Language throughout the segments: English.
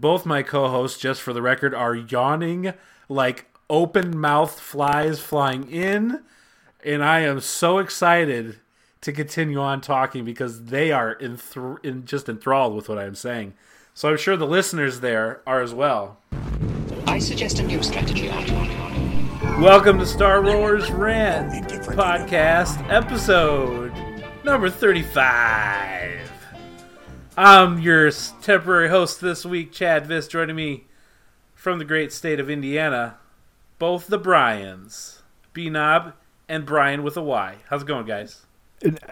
both my co-hosts, just for the record, are yawning like open mouth flies flying in, and I am so excited to continue on talking because they are enthr- in, just enthralled with what I'm saying. So I'm sure the listeners there are as well. I suggest a new strategy, Artoo. Welcome to Star Wars Rant Podcast, episode number 35. I'm your temporary host this week, Chad Viss, joining me from the great state of Indiana, both the Bryans, B Knob and Brian with a Y. How's it going, guys?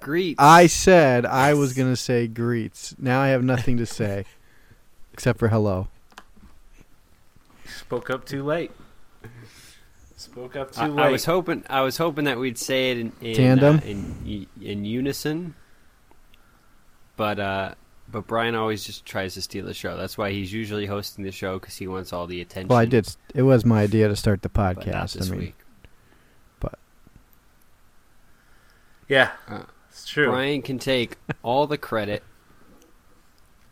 Greets. I said I was gonna say greets. Now I have nothing to say, except for hello. Spoke up too late. Spoke up too I, late. I was hoping. I was hoping that we'd say it in, in Tandem? uh, in, in unison. But uh, but Brian always just tries to steal the show. That's why he's usually hosting the show because he wants all the attention. Well, I did. It was my idea to start the but not podcast. this I mean, week. But yeah, Uh, it's true. Brian can take all the credit,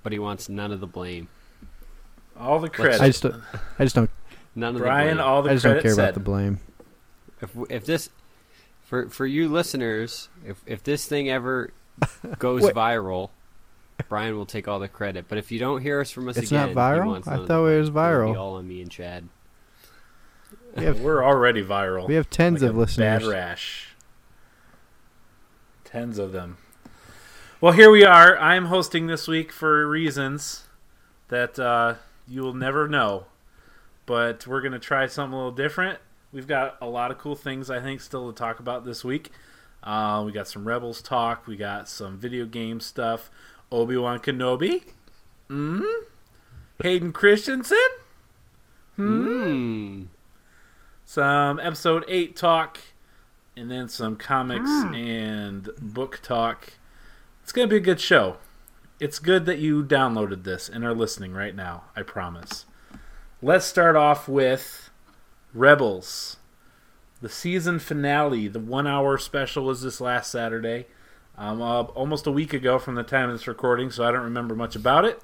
but he wants none of the blame. all the credit. I just, don't- I just don't, None of Brian, the blame. all the I just don't care said. about the blame. if if this for for you listeners, if if this thing ever goes viral, Brian will take all the credit. But if you don't hear us from us It's again, not viral? he wants I thought it was viral. Be all on me and Chad. We have, We're already viral. we have tens like of a listeners. Bad rash. Tens of them. Well, here we are. I'm hosting this week for reasons that uh, you will never know. But we're going to try something a little different. We've got a lot of cool things, I think, still to talk about this week. Uh, we got some Rebels talk. We got some video game stuff. Obi Wan Kenobi. hmm? Hayden Christensen. Hmm. some episode 8 talk and then some comics and book talk. It's going to be a good show. It's good that you downloaded this and are listening right now i promise. Let's start off with rebels. The season finale the one hour special was this last saturday um, uh, almost a week ago from the time of this recording so i don't remember much about it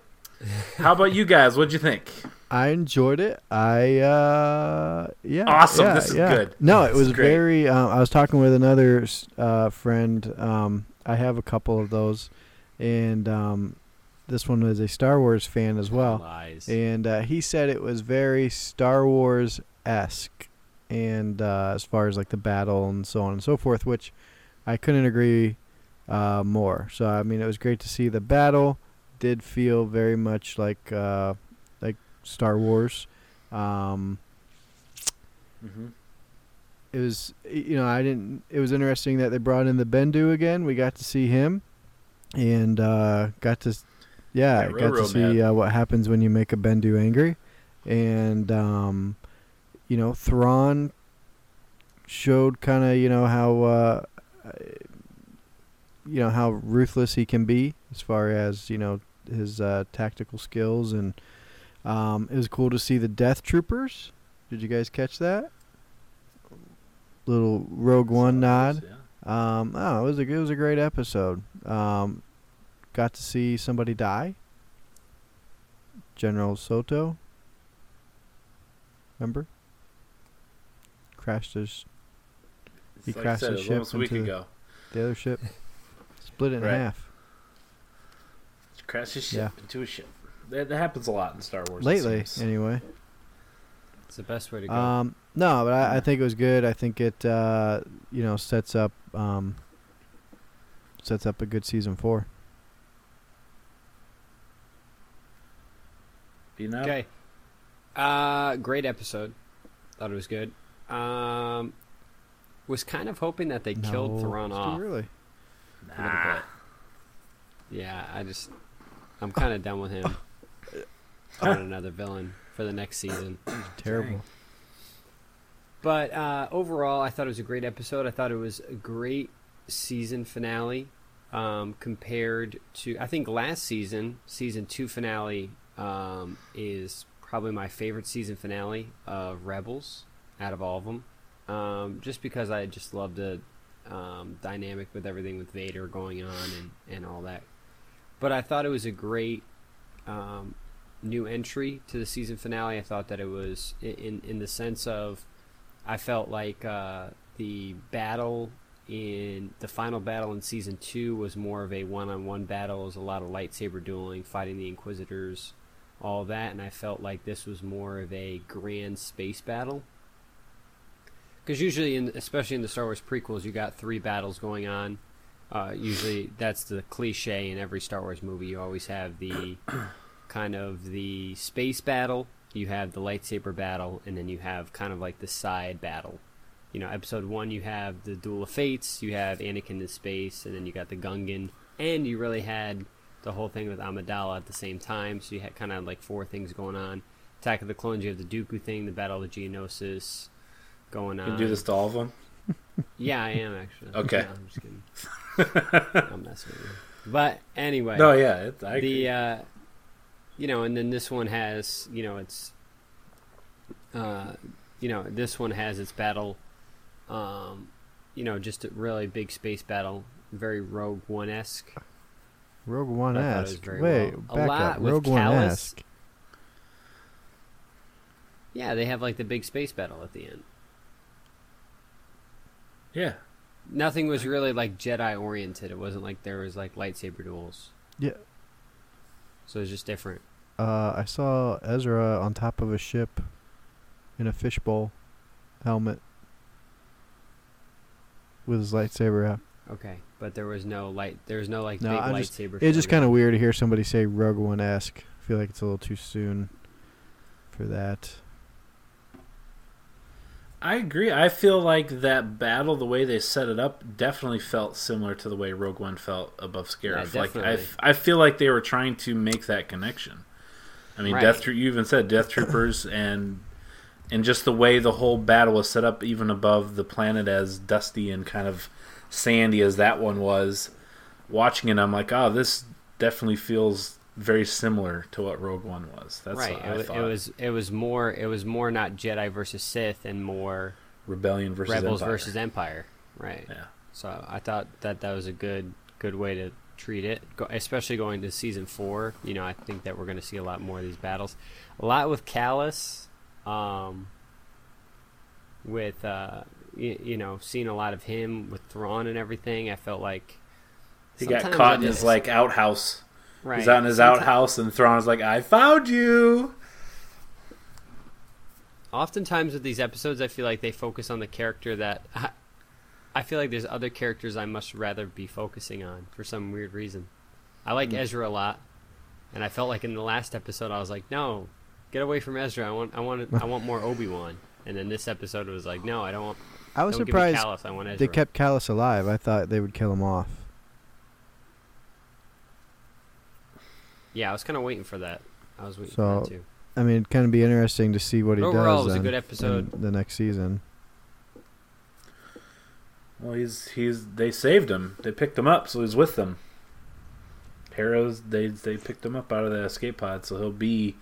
how about you guys what'd you think I enjoyed it. I uh yeah. Awesome. yeah, This is yeah. good. No, it This was great. very. Um, I was talking with another uh, friend. Um, I have a couple of those, and um, this one was a Star Wars fan as well. Lies. and uh, he said it was very Star Wars esque, and uh, as far as like the battle and so on and so forth, which I couldn't agree uh, more. So I mean, it was great to see the battle. Did feel very much like uh, like Star Wars. Um, mm-hmm. it was you know I didn't. It was interesting that they brought in the Bendu again. We got to see him, and uh, got to yeah, Yeah, got to see uh, what happens when you make a Bendu angry, and um, you know Thrawn showed kind of you know how uh, you know how ruthless he can be as far as you know his uh, tactical skills and um, it was cool to see the Death Troopers. Did you guys catch that? Little Rogue One nod. Yeah. Um, oh, it was a it was a great episode. Um, got to see somebody die. General Soto. Remember? Crashed his He like crashed said, his ship almost a week into- ago. the other ship. Split it in Right. half. Crashed his ship Yeah. into a ship. That, that happens a lot in Star Wars. Lately, seems. anyway. It's the best way to go. Um, no, but I, I think it was good. I think it, uh, you know, sets up, um, sets up a good season four. Do you know? Okay. Uh, great episode. Thought it was good. Um, was kind of hoping that they killed No, Thrawn too off. early. A little Nah. Yeah, I just, I'm kind of done with him. on another villain for the next season. Terrible. But uh, overall, I thought it was a great episode. I thought it was a great season finale um, compared to, I think last season, season two finale um, is probably my favorite season finale of Rebels out of all of them. Um, just because I just love the um, dynamic with everything with Vader going on and, and all that. But I thought it was a great um, new entry to the season finale. I thought that it was in in the sense of I felt like uh, the battle in the final battle in season two was more of a one-on-one battle. It was a lot of lightsaber dueling, fighting the Inquisitors, all that, and I felt like this was more of a grand space battle. Because usually, in especially in the Star Wars prequels, you got three battles going on. Uh, usually, that's the cliche in every Star Wars movie. You always have the kind of the space battle, you have the lightsaber battle, and then you have kind of like the side battle you know, episode one, you have the Duel of Fates, you have Anakin in space, and then you got the Gungan, and you really had the whole thing with Amidala at the same time. So you had kind of like four things going on. Attack of the Clones, you have the Dooku thing, the Battle of the Geonosis going on. You do this to all of them? Yeah, I am actually. Okay. No, I'm just kidding. I'm messing with you. But anyway. No, yeah, it, I agree. the uh, you know, and then this one has you know it's uh, you know this one has its battle um, you know, just a really big space battle, very Rogue One esque. Rogue One I thought it was esque. Wait, well. A back lot up. Rogue One esque. Yeah, they have like the big space battle at the end. Yeah. Nothing was really like Jedi oriented. It wasn't like there was like lightsaber duels. Yeah. So it was just different. Uh, I saw Ezra on top of a ship in a fishbowl helmet with his lightsaber out. Okay, but there was no light. There was no like No, big I'm just- It's just kind of weird to hear somebody say Rogue One esque. I feel like it's a little too soon for that. I agree. I feel like that battle, the way they set it up, definitely felt similar to the way Rogue One felt above Scarif. Yeah, like I, definitely. f- I feel like they were trying to make that connection. I mean, Right. Death. You even said Death Troopers, and and just the way the whole battle was set up, even above the planet, as dusty and kind of sandy as that one was. Watching it, I'm like, oh, this definitely feels very similar to what Rogue One was. That's right. what It, I wa- thought. it was it was more it was more not Jedi versus Sith and more Rebellion versus Rebels Empire. versus Empire. Right. Yeah. So I thought that that was a good good way to treat it, Go, especially going to season four. You know, I think that we're going to see a lot more of these battles. A lot with Kallus, um, with uh, you, you know, seeing a lot of him with Thrawn and everything. I felt like He got caught in his like outhouse. Right. He's out in his outhouse, and Thrawn's like, "I found you." Oftentimes with these episodes, I feel like they focus on the character that. I, I feel like there's other characters I much rather be focusing on for some weird reason. I like hmm. Ezra a lot, and I felt like in the last episode I was like, "No, get away from Ezra. I want, I want, I want more Obi Wan." And then this episode was like, "No, I don't want. I was don't surprised Give me Kallus, I want Ezra." they kept Kallus alive. I thought they would kill him off. Yeah, I was kind of waiting for that. I was waiting So, for that too. I mean, it'd kind of be interesting to see what he But overall, does. it was a good episode. the next season. Well, he's he's they saved him. They picked him up, so he's with them. Heroes, they they picked him up out of the escape pod, so he'll be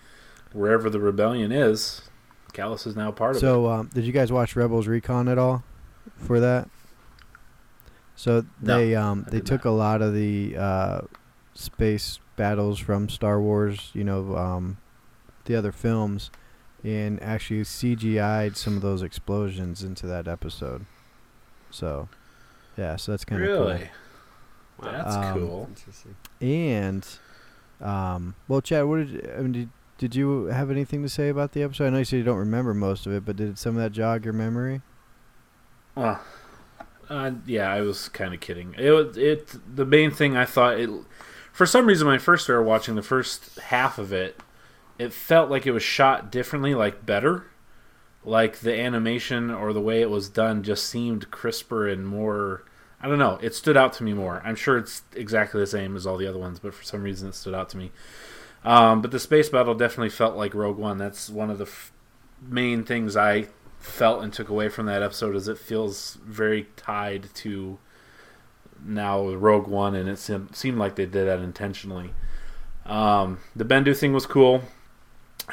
wherever the rebellion is. Kallus is now part of it. So, um, did you guys watch Rebels Recon at all for that? So No, they um, they took not. a lot of the uh, space battles from Star Wars, you know, um, the other films, and actually CGI'd some of those explosions into that episode. So, yeah, so that's kind of cool. really, Wow. that's Um, cool. Interesting. And, um, well, Chad, what did I mean? Did, did you have anything to say about the episode? I know you said you don't remember most of it, but did some of that jog your memory? Well, uh, yeah, I was kind of kidding. It was it. The main thing I thought it. For some reason, I first started watching the first half of it, it felt like it was shot differently, like better. Like the animation or the way it was done just seemed crisper and more. I don't know. It stood out to me more. I'm sure it's exactly the same as all the other ones, but for some reason it stood out to me. Um, but the space battle definitely felt like Rogue One. That's one of the f- main things I felt and took away from that episode is it feels very tied to now Rogue One, and it seemed, seemed like they did that intentionally. Um, the Bendu thing was cool.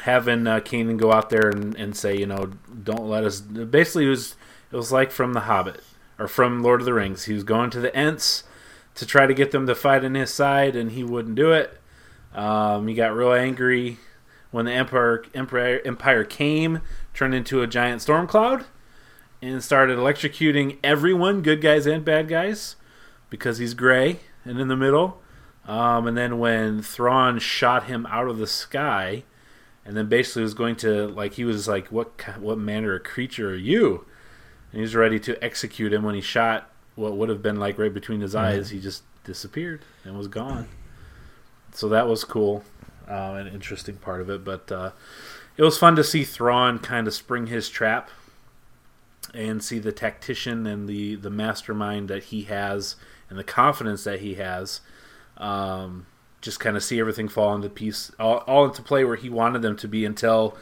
Having uh, Kanan go out there and, and say, you know, don't let us. Basically, it was it was like from The Hobbit or from Lord of the Rings. He was going to the Ents to try to get them to fight on his side, and he wouldn't do it. Um, he got real angry when the Empire Empire Empire came, turned into a giant storm cloud, and started electrocuting everyone, good guys and bad guys, because he's gray and in the middle. Um, and then when Thrawn shot him out of the sky, and then basically was going to like he was like, "What what manner of creature are you?" And he was ready to execute him when he shot what would have been like right between his eyes. He just disappeared and was gone. So that was cool, uh, an interesting part of it. But uh, it was fun to see Thrawn kind of spring his trap and see the tactician and the the mastermind that he has and the confidence that he has. Um, just kind of see everything fall into piece, all, all into play where he wanted them to be until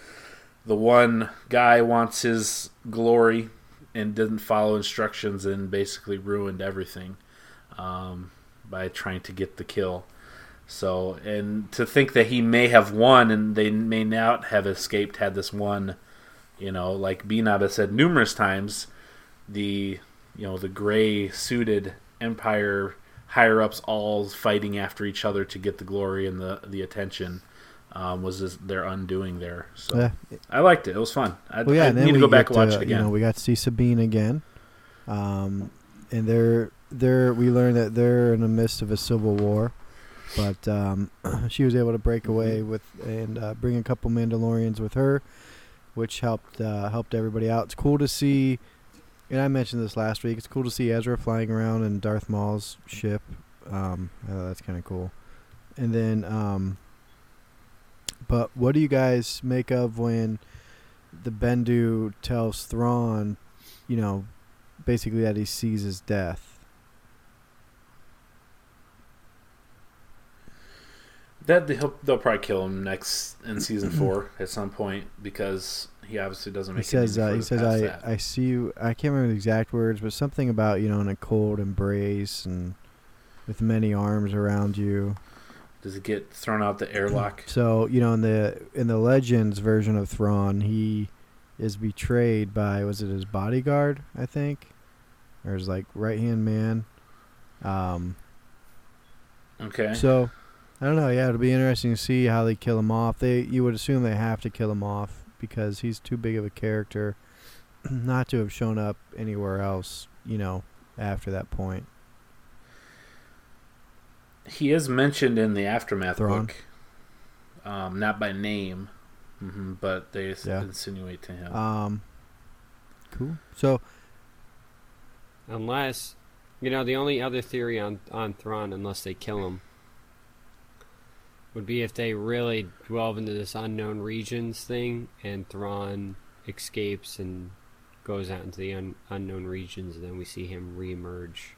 the one guy wants his glory and didn't follow instructions and basically ruined everything um, by trying to get the kill. So, and to think that he may have won and they may not have escaped had this one, you know, like Binaba said numerous times, the you know the gray suited Empire higher ups all fighting after each other to get the glory and the the attention um, was this, their undoing there. So Yeah. I liked it. It was fun. I, Well, yeah, I and then need to we go back and watch to, it again. You know, we got to see Sabine again, um, and they're they're we learned that they're in the midst of a civil war, but um, she was able to break Mm-hmm. away with and uh, bring a couple Mandalorians with her, which helped uh, helped everybody out. It's cool to see, and I mentioned this last week. It's cool to see Ezra flying around in Darth Maul's ship. Um, that's kind of cool, and then. Um, but what do you guys make of when the Bendu tells Thrawn, you know, basically that he sees his death? That they'll, they'll probably kill him next in season four at some point because he obviously doesn't He says, any uh, he says, I, that. I see you. I can't remember the exact words, but something about you know in a cold embrace and with many arms around you. Does it get thrown out the airlock? So you know in the in the Legends version of Thrawn, he is betrayed by was it his bodyguard? I think, or his like right hand man. Um, Okay. So, I don't know. Yeah, it'll be interesting to see how they kill him off. They, you would assume they have to kill him off because he's too big of a character not to have shown up anywhere else. You know, after that point. He is mentioned in the aftermath Thrawn. book, um, not by name, hmm but they Yeah. insinuate to him. Um. Cool. So, Unless, you know, the only other theory on on Thrawn, unless they kill him, would be if they really delve into this unknown regions thing, and Thrawn escapes and goes out into the un- unknown regions, and then we see him reemerge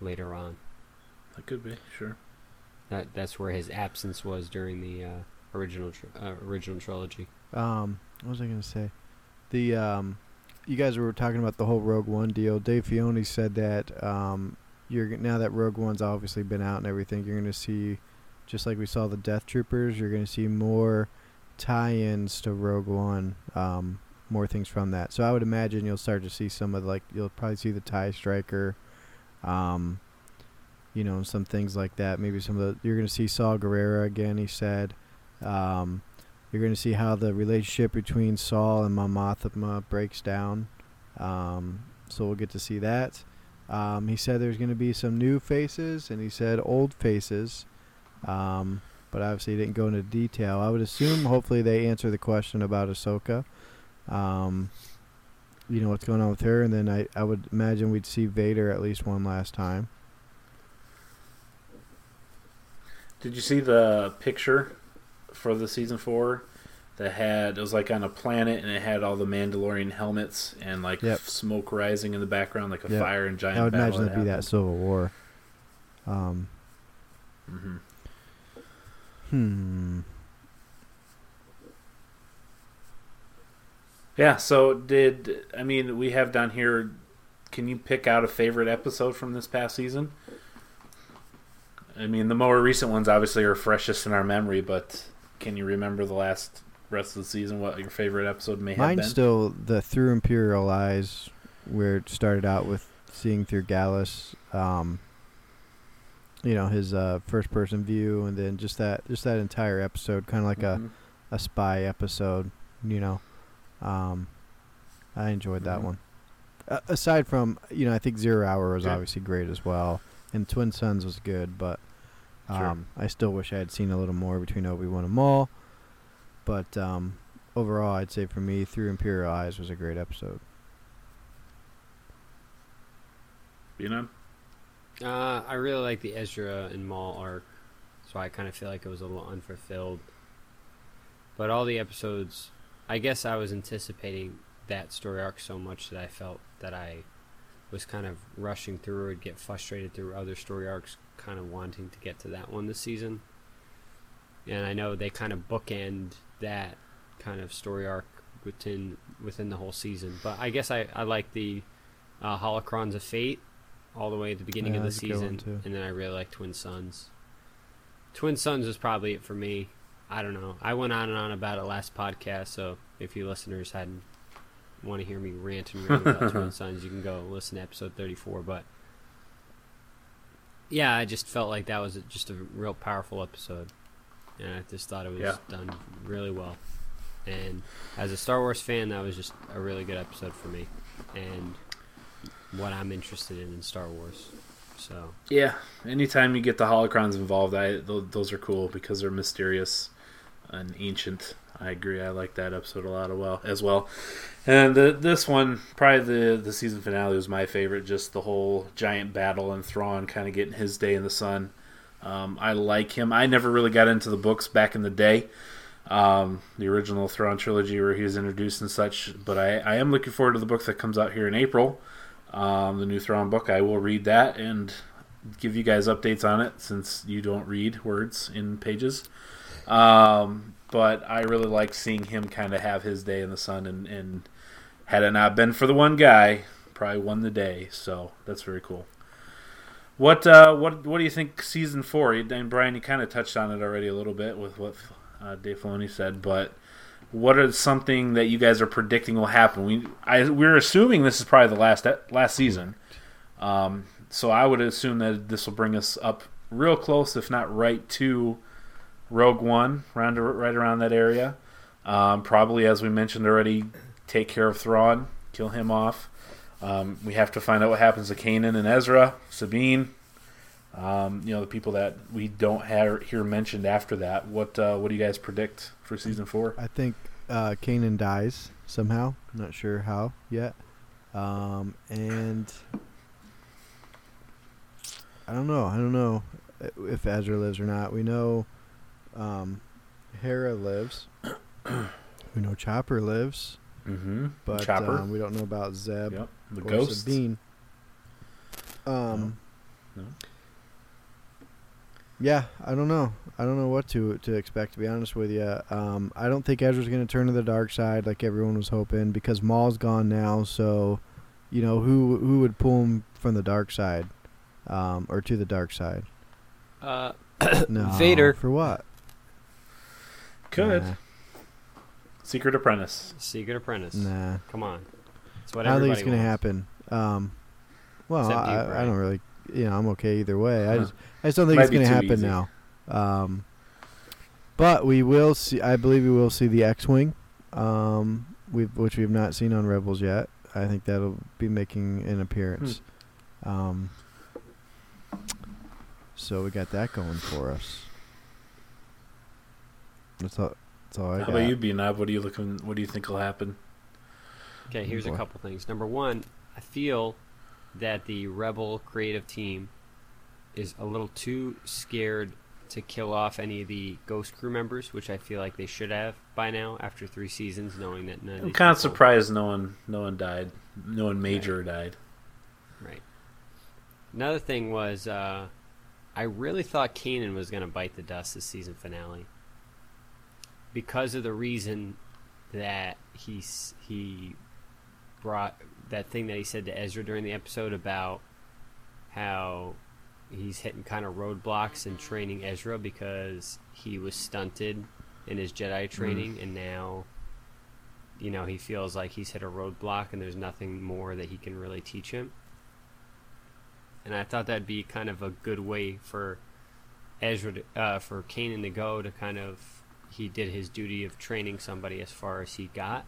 later on. that could be sure. That that's where his absence was during the uh, original tr- uh, original trilogy. um, what was I gonna say? The um, you guys were talking about the whole Rogue One deal. Dave Filoni said that um, you're now that Rogue One's obviously been out and everything, you're gonna see, just like we saw the Death Troopers, you're gonna see more tie-ins to Rogue One, um, more things from that. So I would imagine you'll start to see some of like you'll probably see the Tie Striker, um, you know, some things like that. Maybe some of the you're gonna see Saw Gerrera again. He said. Um, you're going to see how the relationship between Saw and Mon Mothma breaks down. Um, so we'll get to see that. Um, he said there's going to be some new faces, and he said old faces. Um, but obviously, he didn't go into detail. I would assume, hopefully, they answer the question about Ahsoka. Um, you know what's going on with her, and then I, I would imagine we'd see Vader at least one last time. Did you see the picture for the season four that had it was like on a planet and it had all the Mandalorian helmets and like Yep. smoke rising in the background like a Yep. fire and giant. I would imagine that'd be that. Civil War. Um, Mhm. Hmm. Yeah. So did I mean we have down here? Can you pick out a favorite episode from this past season? I mean, the more recent ones obviously are freshest in our memory, but can you remember the last rest of the season? What your favorite episode may have Mine's been? still the Through Imperial Eyes, where it started out with seeing through Kallus, um, you know, his uh, first person view, and then just that just that entire episode, kind of like Mhm. a a spy episode. You know, um, I enjoyed that Mhm. one. Uh, aside from you know, I think Zero Hour was Good. obviously great as well, and Twin Sons was good, but Sure. um, I still wish I had seen a little more between Obi Wan and Maul. But um, overall, I'd say for me, Through Imperial Eyes was a great episode. You know? Uh, I really like the Ezra and Maul arc, so I kind of feel like it was a little unfulfilled. But all the episodes, I guess I was anticipating that story arc so much that I felt that I was kind of rushing through or get frustrated through other story arcs, kind of wanting to get to that one this season. And I know they kind of bookend that kind of story arc within within the whole season. But I guess I, I like the uh, Holocrons of Fate all the way at the beginning Yeah, of the that's a good one, season, and then I really like Twin Sons. Twin Sons was probably it for me. I don't know. I went on and on about it last podcast, so if you listeners hadn't want to hear me rant and rave about Twin Sons, you can go listen to episode thirty-four. But yeah, I just felt like that was just a real powerful episode, and I just thought it was Yeah. done really well. And as a Star Wars fan, that was just a really good episode for me, and what I'm interested in in Star Wars. So Yeah. Anytime you get the holocrons involved, I th- those are cool because they're mysterious and ancient. I agree. I like that episode a lot as well. As well, and the, this one, probably the the season finale was my favorite. Just the whole giant battle and Thrawn kind of getting his day in the sun. Um, I like him. I never really got into the books back in the day, um, the original Thrawn trilogy where he was introduced and such. But I, I am looking forward to the book that comes out here in April um, the new Thrawn book. I will read that and give you guys updates on it since you don't read words in pages. Um, but I really like seeing him kind of have his day in the sun, and, and had it not been for the one guy, probably won the day. So that's very cool. What uh, what what do you think season four? And Brian, you kind of touched on it already a little bit with what uh, Dave Filoni said, but what is something that you guys are predicting will happen? We I we're assuming this is probably the last last season, um, so I would assume that this will bring us up real close, if not right to Rogue One, around right around that area. Um, probably, as we mentioned already, take care of Thrawn, kill him off. Um, we have to find out what happens to Kanan and Ezra, Sabine. Um, you know the people that we don't have hear mentioned after that. What uh, what do you guys predict for season four? I think uh, Kanan dies somehow. Not sure how yet. Um, and I don't know. I don't know if Ezra lives or not. We know um, Hera lives. we know Chopper lives, Mm-hmm. but Chopper. um, we don't know about Zeb Yep. The or ghost. Sabine. Um, No. Yeah, I don't know. I don't know what to to expect. To be honest with you, um, I don't think Ezra's going to turn to the dark side like everyone was hoping because Maul's gone now. So, you know, who who would pull him from the dark side, um, or to the dark side? uh, No, Vader. for what? Could. Nah, Secret Apprentice. Secret Apprentice. nah. Come on, it's what I don't think everybody it's going to happen. Um, well, I, I don't really. You know, I'm okay either way. I Huh. just I just don't think Might it's going to happen easy. now. Um, but we will see. I believe we will see the X-wing, um, we've, which we've not seen on Rebels yet. I think that'll be making an appearance. Hmm. Um, so we got that going for us. That's all. That's all I How got. about you, B Knob? What do you looking? What do you think will happen? Okay, here's a couple things. Number one, I feel that the Rebel creative team is a little too scared to kill off any of the Ghost crew members, which I feel like they should have by now after three seasons, knowing that none of I'm kind of surprised no one, no one died. No one major died. Right. Another thing was, uh, I really thought Kanan was going to bite the dust this season finale because of the reason that he's he brought that thing that he said to Ezra during the episode about how he's hitting kind of roadblocks in training Ezra because he was stunted in his Jedi training and now you know he feels like he's hit a roadblock and there's nothing more that he can really teach him. And I thought that'd be kind of a good way for Ezra to, uh, for Kanan to go to kind of he did his duty of training somebody as far as he got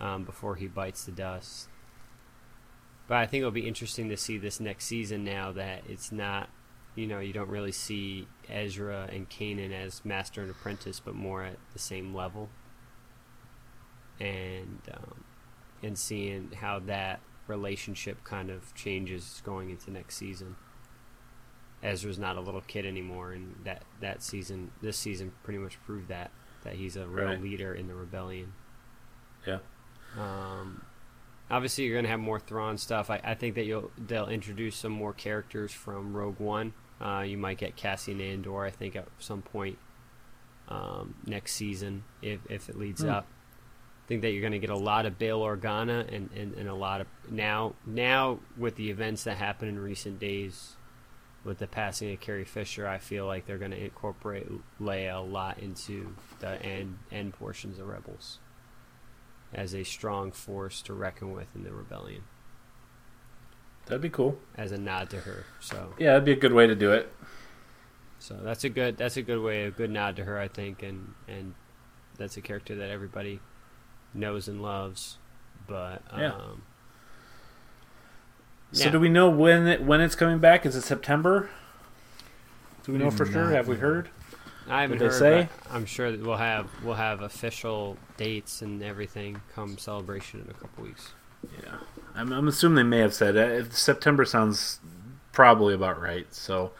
um, before he bites the dust. But I think it'll be interesting to see this next season now that it's not, you know, you don't really see Ezra and Kanan as master and apprentice, but more at the same level. And um, and seeing how that relationship kind of changes going into next season. Ezra's not a little kid anymore, and that that season, this season, pretty much proved that that he's a real Right. leader in the rebellion. Yeah. Um, obviously, you're gonna have more Thrawn stuff. I, I think that you'll they'll introduce some more characters from Rogue One. Uh, you might get Cassian Andor, I think, at some point um, next season if if it leads Hmm. up. I think that you're going to get a lot of Bail Organa and, and, and a lot of now now with the events that happened in recent days with the passing of Carrie Fisher, I feel like they're going to incorporate Leia a lot into the end end portions of Rebels as a strong force to reckon with in the rebellion, That'd be cool. as a nod to her. So Yeah, that'd be a good way to do it. so that's a good that's a good way a good nod to her, I think, and and that's a character that everybody knows and loves. But um, Yeah. So yeah. do we know when it, when it's coming back? Is it September? Do we know for sure? Have we heard? I haven't Did they heard. say? I'm sure that we'll have we'll have official dates and everything come celebration in a couple weeks. Yeah, I'm, I'm assuming they may have said uh, September sounds probably about right. So,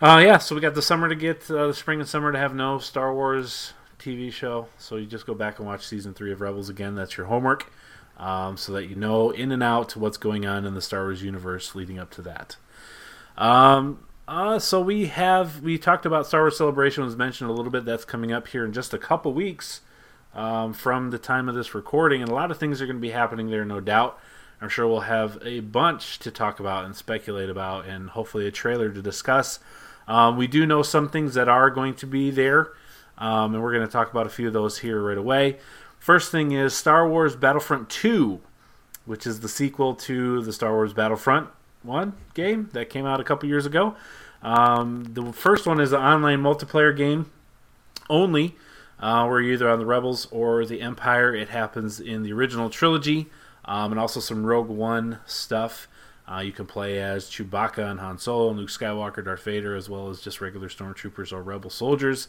uh, yeah, so we got the summer to get uh, the spring and summer to have no Star Wars TV show. So you just go back and watch season three of Rebels again. That's your homework, um, so that you know in and out what's going on in the Star Wars universe leading up to that. Um, uh, so we have we talked about Star Wars Celebration was mentioned a little bit. That's coming up here in just a couple weeks um, from the time of this recording, and a lot of things are going to be happening there, no doubt. I'm sure we'll have a bunch to talk about and speculate about, and hopefully a trailer to discuss. Um, we do know some things that are going to be there, um, and we're going to talk about a few of those here right away. First thing is Star Wars Battlefront 2, which is the sequel to the Star Wars Battlefront 1 game that came out a couple years ago. Um, the first one is an online multiplayer game only, uh, where you're either on the Rebels or the Empire. It happens in the original trilogy, um, and also some Rogue One stuff. Uh, you can play as Chewbacca and Han Solo, and Luke Skywalker, Darth Vader, as well as just regular stormtroopers or rebel soldiers.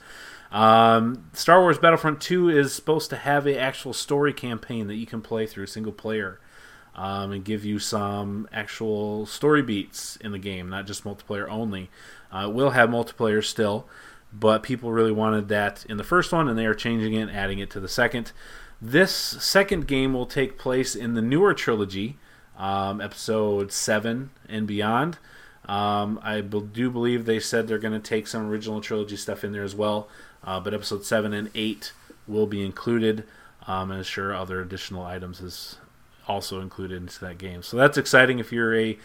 Um, Star Wars Battlefront 2 is supposed to have an actual story campaign that you can play through a single player um, and give you some actual story beats in the game, not just multiplayer only. Uh, it will have multiplayer still, but people really wanted that in the first one, and they are changing it, adding it to the second. This second game will take place in the newer trilogy, um, episode 7 and beyond. Um, I do believe they said they're going to take some original trilogy stuff in there as well, uh, but episode 7 and 8 will be included, um, and sure other additional items is also included into that game. So that's exciting if you're a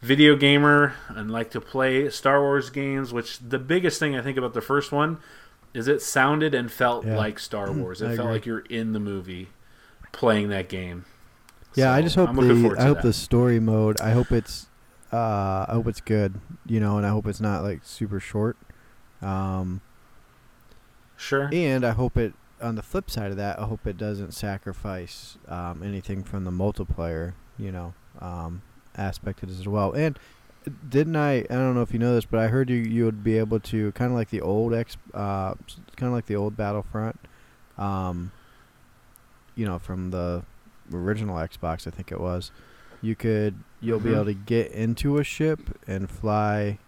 video gamer and like to play Star Wars games, which the biggest thing I think about the first one is it sounded and felt Yeah. like Star Wars. It I felt agree. like you're in the movie playing that game. Yeah, I just hope the I hope that. the story mode. I hope it's uh I hope it's good, you know, and I hope it's not like super short. Um Sure. and I hope it on the flip side of that, I hope it doesn't sacrifice um anything from the multiplayer, you know, um aspect of it as well. And didn't I I don't know if you know this, but I heard you you would be able to kind of like the old X uh kind of like the old Battlefront um you know, from the original Xbox, I think it was. You could you'll be Mhm. able to get into a ship and fly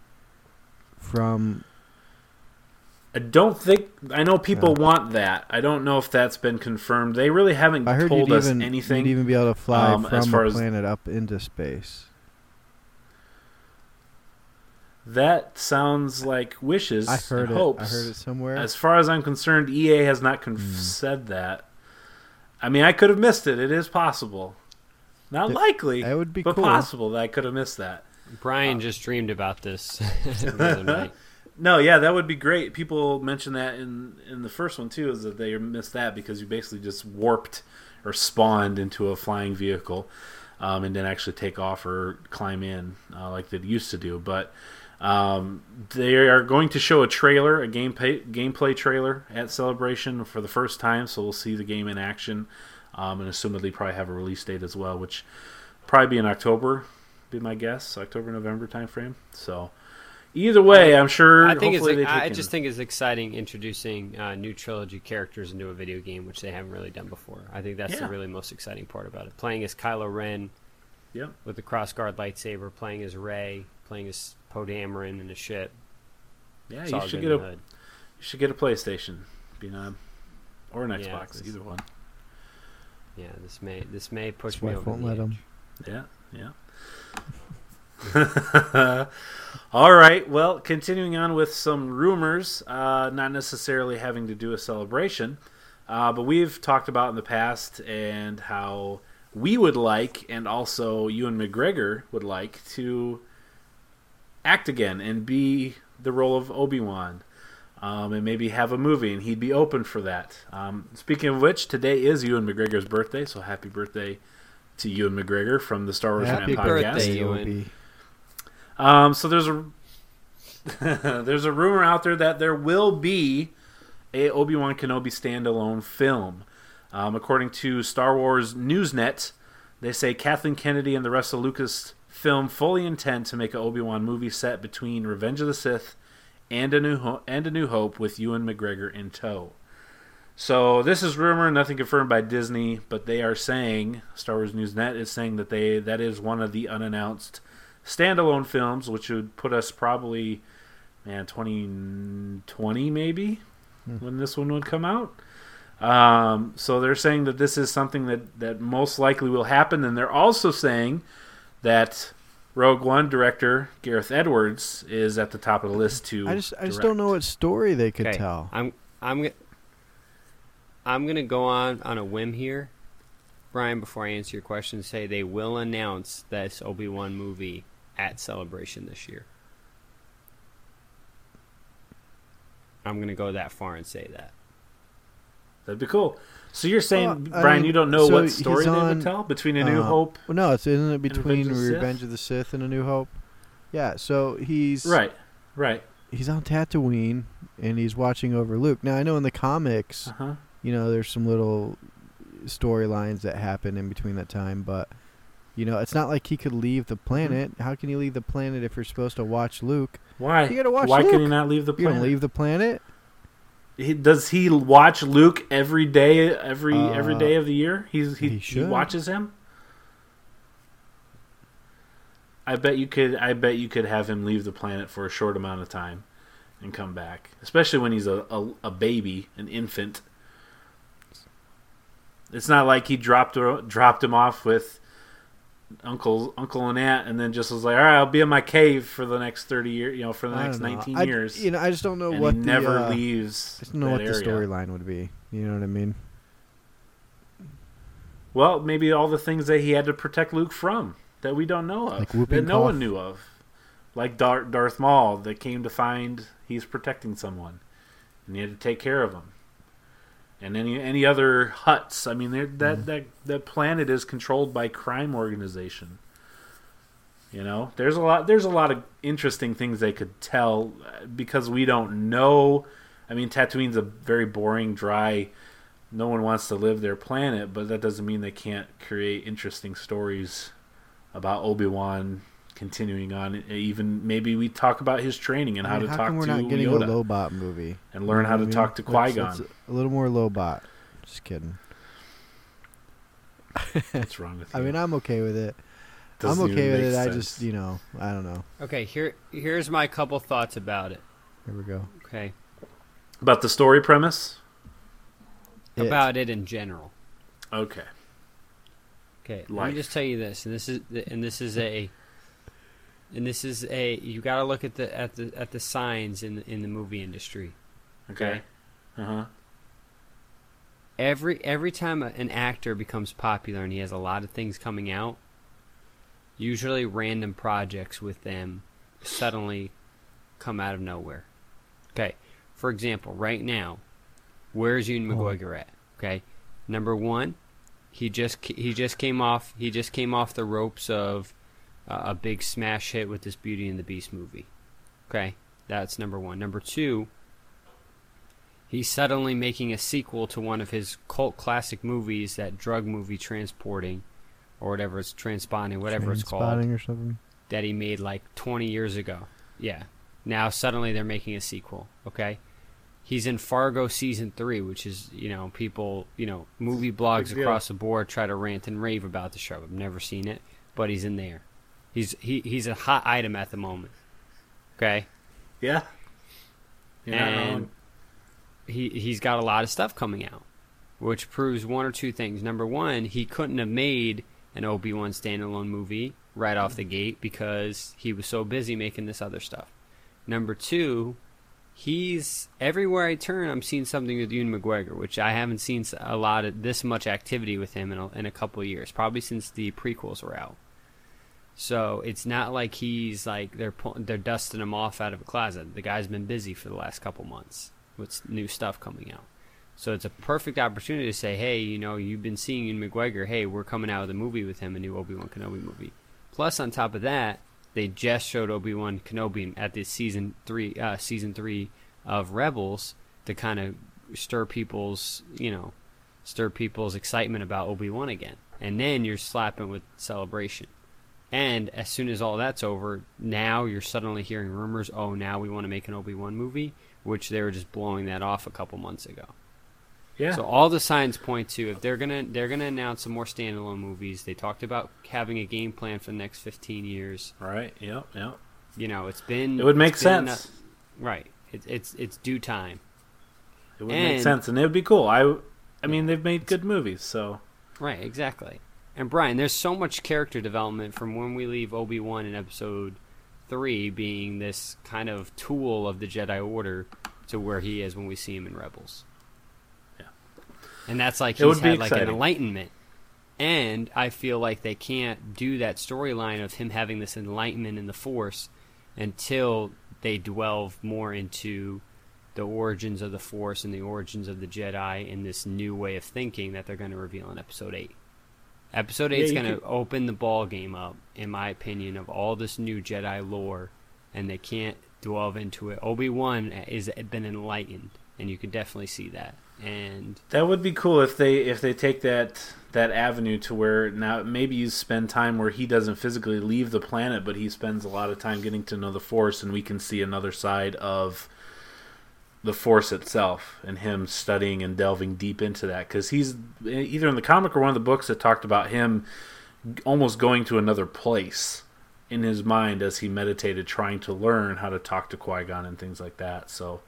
from I don't think I know people Yeah. want that. I don't know if that's been confirmed. They really haven't I heard told you'd us even anything. you'd even be able to fly um, as from far a as- planet up into space. That sounds like wishes I heard and it. hopes. I heard it somewhere. As far as I'm concerned, EA has not conf- Hmm. said that. I mean, I could have missed it. It is possible. Not Th- likely, that would be but cool. possible that I could have missed that. Brian just dreamed about this the other night. No, yeah, that would be great. People mentioned that in in the first one too, is that they missed that because you basically just warped or spawned into a flying vehicle. um, and then actually take off or climb in uh, like they used to do. But um, they are going to show a trailer, a gameplay gameplay trailer at Celebration for the first time, so we'll see the game in action, um, and assumedly probably have a release date as well, which probably be in October, be my guess, October November timeframe. So. Either way, I'm sure. I think it's. hopefully they I just think it's exciting introducing uh, new trilogy characters into a video game, which they haven't really done before. I think that's Yeah. the really most exciting part about it. Playing as Kylo Ren Yep. with the crossguard lightsaber, playing as Rey, playing as Poe Dameron in a ship. Yeah, It's you should get a the hood. you should get a PlayStation, be not or an Yeah, Xbox, this- either one. Yeah, this may this may push His me wife over won't the let edge. him. Yeah, yeah. All right. Well, continuing on with some rumors, uh, not necessarily having to do with celebration, uh, but we've talked about in the past and how we would like, and also Ewan McGregor would like to act again and be the role of Obi Wan. Um, and maybe have a movie, and he'd be open for that. Um, speaking of which, today is Ewan McGregor's birthday, so happy birthday to Ewan McGregor from the Star Wars Happy Fan birthday, podcast. Ewan. Um, so there's a there's a rumor out there that there will be a Obi Wan Kenobi standalone film. Um, according to Star Wars Newsnet, they say Kathleen Kennedy and the rest of Lucasfilm fully intend to make an Obi Wan movie set between Revenge of the Sith and a New Ho- and a New Hope with Ewan McGregor in tow. So this is rumor, nothing confirmed by Disney, but they are saying Star Wars Newsnet is saying that they that is one of the unannounced standalone films, which would put us probably, man, 2020 maybe when this one would come out. Um, so they're saying that this is something that, that most likely will happen, and they're also saying that Rogue One director Gareth Edwards is at the top of the list to. I just I just direct. don't know what story they could Okay, tell. I'm I'm g- I'm gonna go on on a whim here, Brian. Before I answer your question, say they will announce this Obi Wan movie at Celebration this year. I'm gonna go that far and say that. That'd be cool. So you're saying, Well, Brian, mean, you don't know so what he's story they on, would tell between A New uh, Hope, Well, no, it's isn't it between Revenge of the Sith? Revenge of the Sith and A New Hope? Yeah, so he's right? Right. he's on Tatooine and he's watching over Luke. Now I know in the comics, Uh huh. you know, there's some little storylines that happen in between that time, but you know, it's not like he could leave the planet. How can you leave the planet if you're supposed to watch Luke? Why? You gotta watch Why can he not leave the planet? don't leave the planet. He, does he watch Luke every day, every every Uh, day of the year? He's he, he he, watches him. I bet you could. I bet you could have him leave the planet for a short amount of time, and come back. Especially when he's a, a, a baby, an infant. It's not like he dropped her- dropped him off with uncle uncle and aunt, and then just was like, "All right, I'll be in my cave for the next thirty years. You know, for the next nineteen I- years." You know, I just don't know and what the, never uh, leaves. I just don't know what the storyline would be. You know what I mean? Well, maybe all the things that he had to protect Luke from that we don't know of, Like that no cough. one knew of, like Dar- Darth Maul that came to find he's protecting someone, and he had to take care of him. And any any other Hutts? I mean, that Mm. that that planet is controlled by crime organization. You know, there's a lot. There's a lot of interesting things they could tell uh, because we don't know. I mean, Tatooine's a very boring, dry. No one wants to live their planet, but that doesn't mean they can't create interesting stories about Obi Wan continuing on. Even maybe we talk about his training and I how mean, to how talk come we're to not getting Yoda a Lobot movie? and learn You how to I mean? talk to Qui Gon. A little more Lobot. Just kidding. What's wrong with you? I mean, I'm okay with it. Doesn't I'm okay with it. make I just, you know, I don't know. Okay, here here's my couple thoughts about it. Here we go. Okay, about the story premise. It. about it in general. Okay. Okay, let me just tell you this, and this is and this is a and this is a you got to look at the at the at the signs in the, in the movie industry. Okay. Uh huh. Every every time an actor becomes popular and he has a lot of things coming out, usually random projects with them suddenly come out of nowhere. Okay, for example, right now, where's Ewan Oh. McGregor at? Okay, number one, He just he just came off he just came off the ropes of uh, a big smash hit with this Beauty and the Beast movie. Okay, that's number one. Number two, he's suddenly making a sequel to one of his cult classic movies, that drug movie Transporting, or whatever it's Transponding, whatever it's called Trainspotting or something. that he made like 20 years ago. Yeah. Now suddenly they're making a sequel. Okay. He's in Fargo season three, which is you know people you know movie blogs across the board try to rant and rave about the show. I've never seen it, but he's in there. He's he he's a hot item at the moment. Okay. Yeah. You're and he he's got a lot of stuff coming out, which proves one or two things. Number one, he couldn't have made an Obi Wan standalone movie right off the gate because he was so busy making this other stuff. Number two, he's everywhere I turn, I'm seeing something with Ewan McGregor, which I haven't seen a lot of this much activity with him in a, in a couple of years, probably since the prequels were out. So it's not like he's like they're they're dusting him off out of a closet. The guy's been busy for the last couple months with new stuff coming out. So it's a perfect opportunity to say, hey, you know, you've been seeing Ewan McGregor. Hey, we're coming out with a movie with him, a new Obi Wan Kenobi movie. Plus, on top of that, they just showed Obi Wan Kenobi at the season three, uh, season three of Rebels to kind of stir people's, you know, stir people's excitement about Obi Wan again. And then you're slapping with celebration. And as soon as all that's over, now you're suddenly hearing rumors. Oh, now we want to make an Obi Wan movie, which they were just blowing that off a couple months ago. Yeah. So all the signs point to if they're gonna they're gonna announce some more standalone movies. They talked about having a game plan for the next 15 years. right. Yep. Yep. You know, it's been It would make sense. enough- right. It, it's it's due time. It would make sense, and it would be cool. I, I mean, they've made good movies, so Right, exactly. And Brian, there's so much character development from when we leave Obi Wan in Episode Three being this kind of tool of the Jedi Order to where he is when we see him in Rebels. Yeah. And that's like he's had like an enlightenment. And I feel like they can't do that storyline of him having this enlightenment in the Force until they delve more into the origins of the Force and the origins of the Jedi in this new way of thinking that they're going to reveal in Episode Eight. Episode Yeah, Eight is going to open the ball game up, in my opinion, of all this new Jedi lore, and they can't delve into it. Obi Wan is been enlightened, and you can definitely see that. And that would be cool if they if they take that that avenue to where now maybe you spend time where he doesn't physically leave the planet, but he spends a lot of time getting to know the Force, and we can see another side of the Force itself, and him studying and delving deep into that because he's either in the comic or one of the books that talked about him almost going to another place in his mind as he meditated, trying to learn how to talk to Qui Gon and things like that. So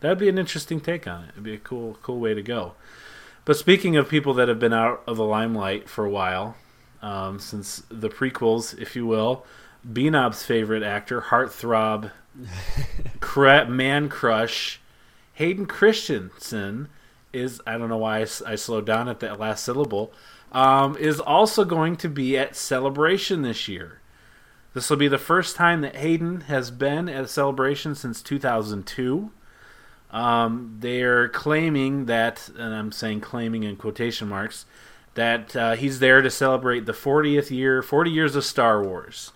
that'd be an interesting take on it. It'd be a cool, cool way to go. But speaking of people that have been out of the limelight for a while, um, since the prequels, if you will, Beanob's favorite actor, heartthrob, cra- man crush, Hayden Christensen is I don't know why I slowed down at that last syllable. Um, is also going to be at Celebration this year. This will be the first time that Hayden has been at celebration since 2002. Um, they're claiming that, and I'm saying claiming in quotation marks, that uh, he's there to celebrate the 40th year, 40 years of Star Wars.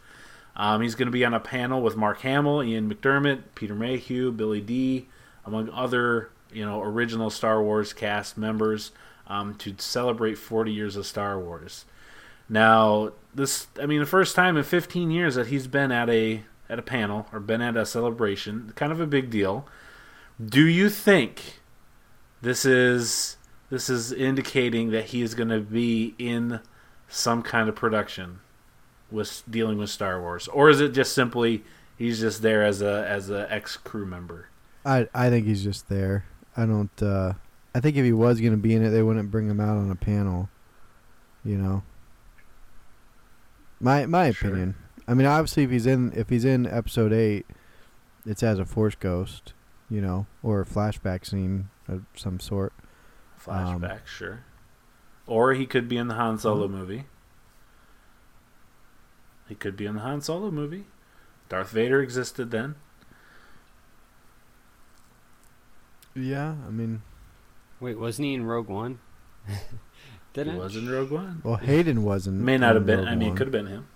Um, he's going to be on a panel with Mark Hamill, Ian McDiarmid, Peter Mayhew, Billy Dee, among other you know original Star Wars cast members um, to celebrate 40 years of Star Wars. Now, this I mean the first time in 15 years that he's been at a at a panel or been at a celebration, kind of a big deal. Do you think this is this is indicating that he is going to be in some kind of production with dealing with Star Wars, or is it just simply he's just there as a as a ex crew member? I I think he's just there. I don't. uh I think if he was gonna be in it, they wouldn't bring him out on a panel. You know. My my Sure. opinion. I mean, obviously, if he's in if he's in episode eight, it's as a force ghost, you know, or a flashback scene of some sort. Um, Flashback, sure. Or he could be in the Han Solo Mhm. movie. He could be in the Han Solo movie. Darth Vader existed then. Yeah, I mean, wait, wasn't he in Rogue One? He Didn't was in Rogue One. Well, Hayden wasn't. May not in have been. Rogue I mean, it One. could have been him.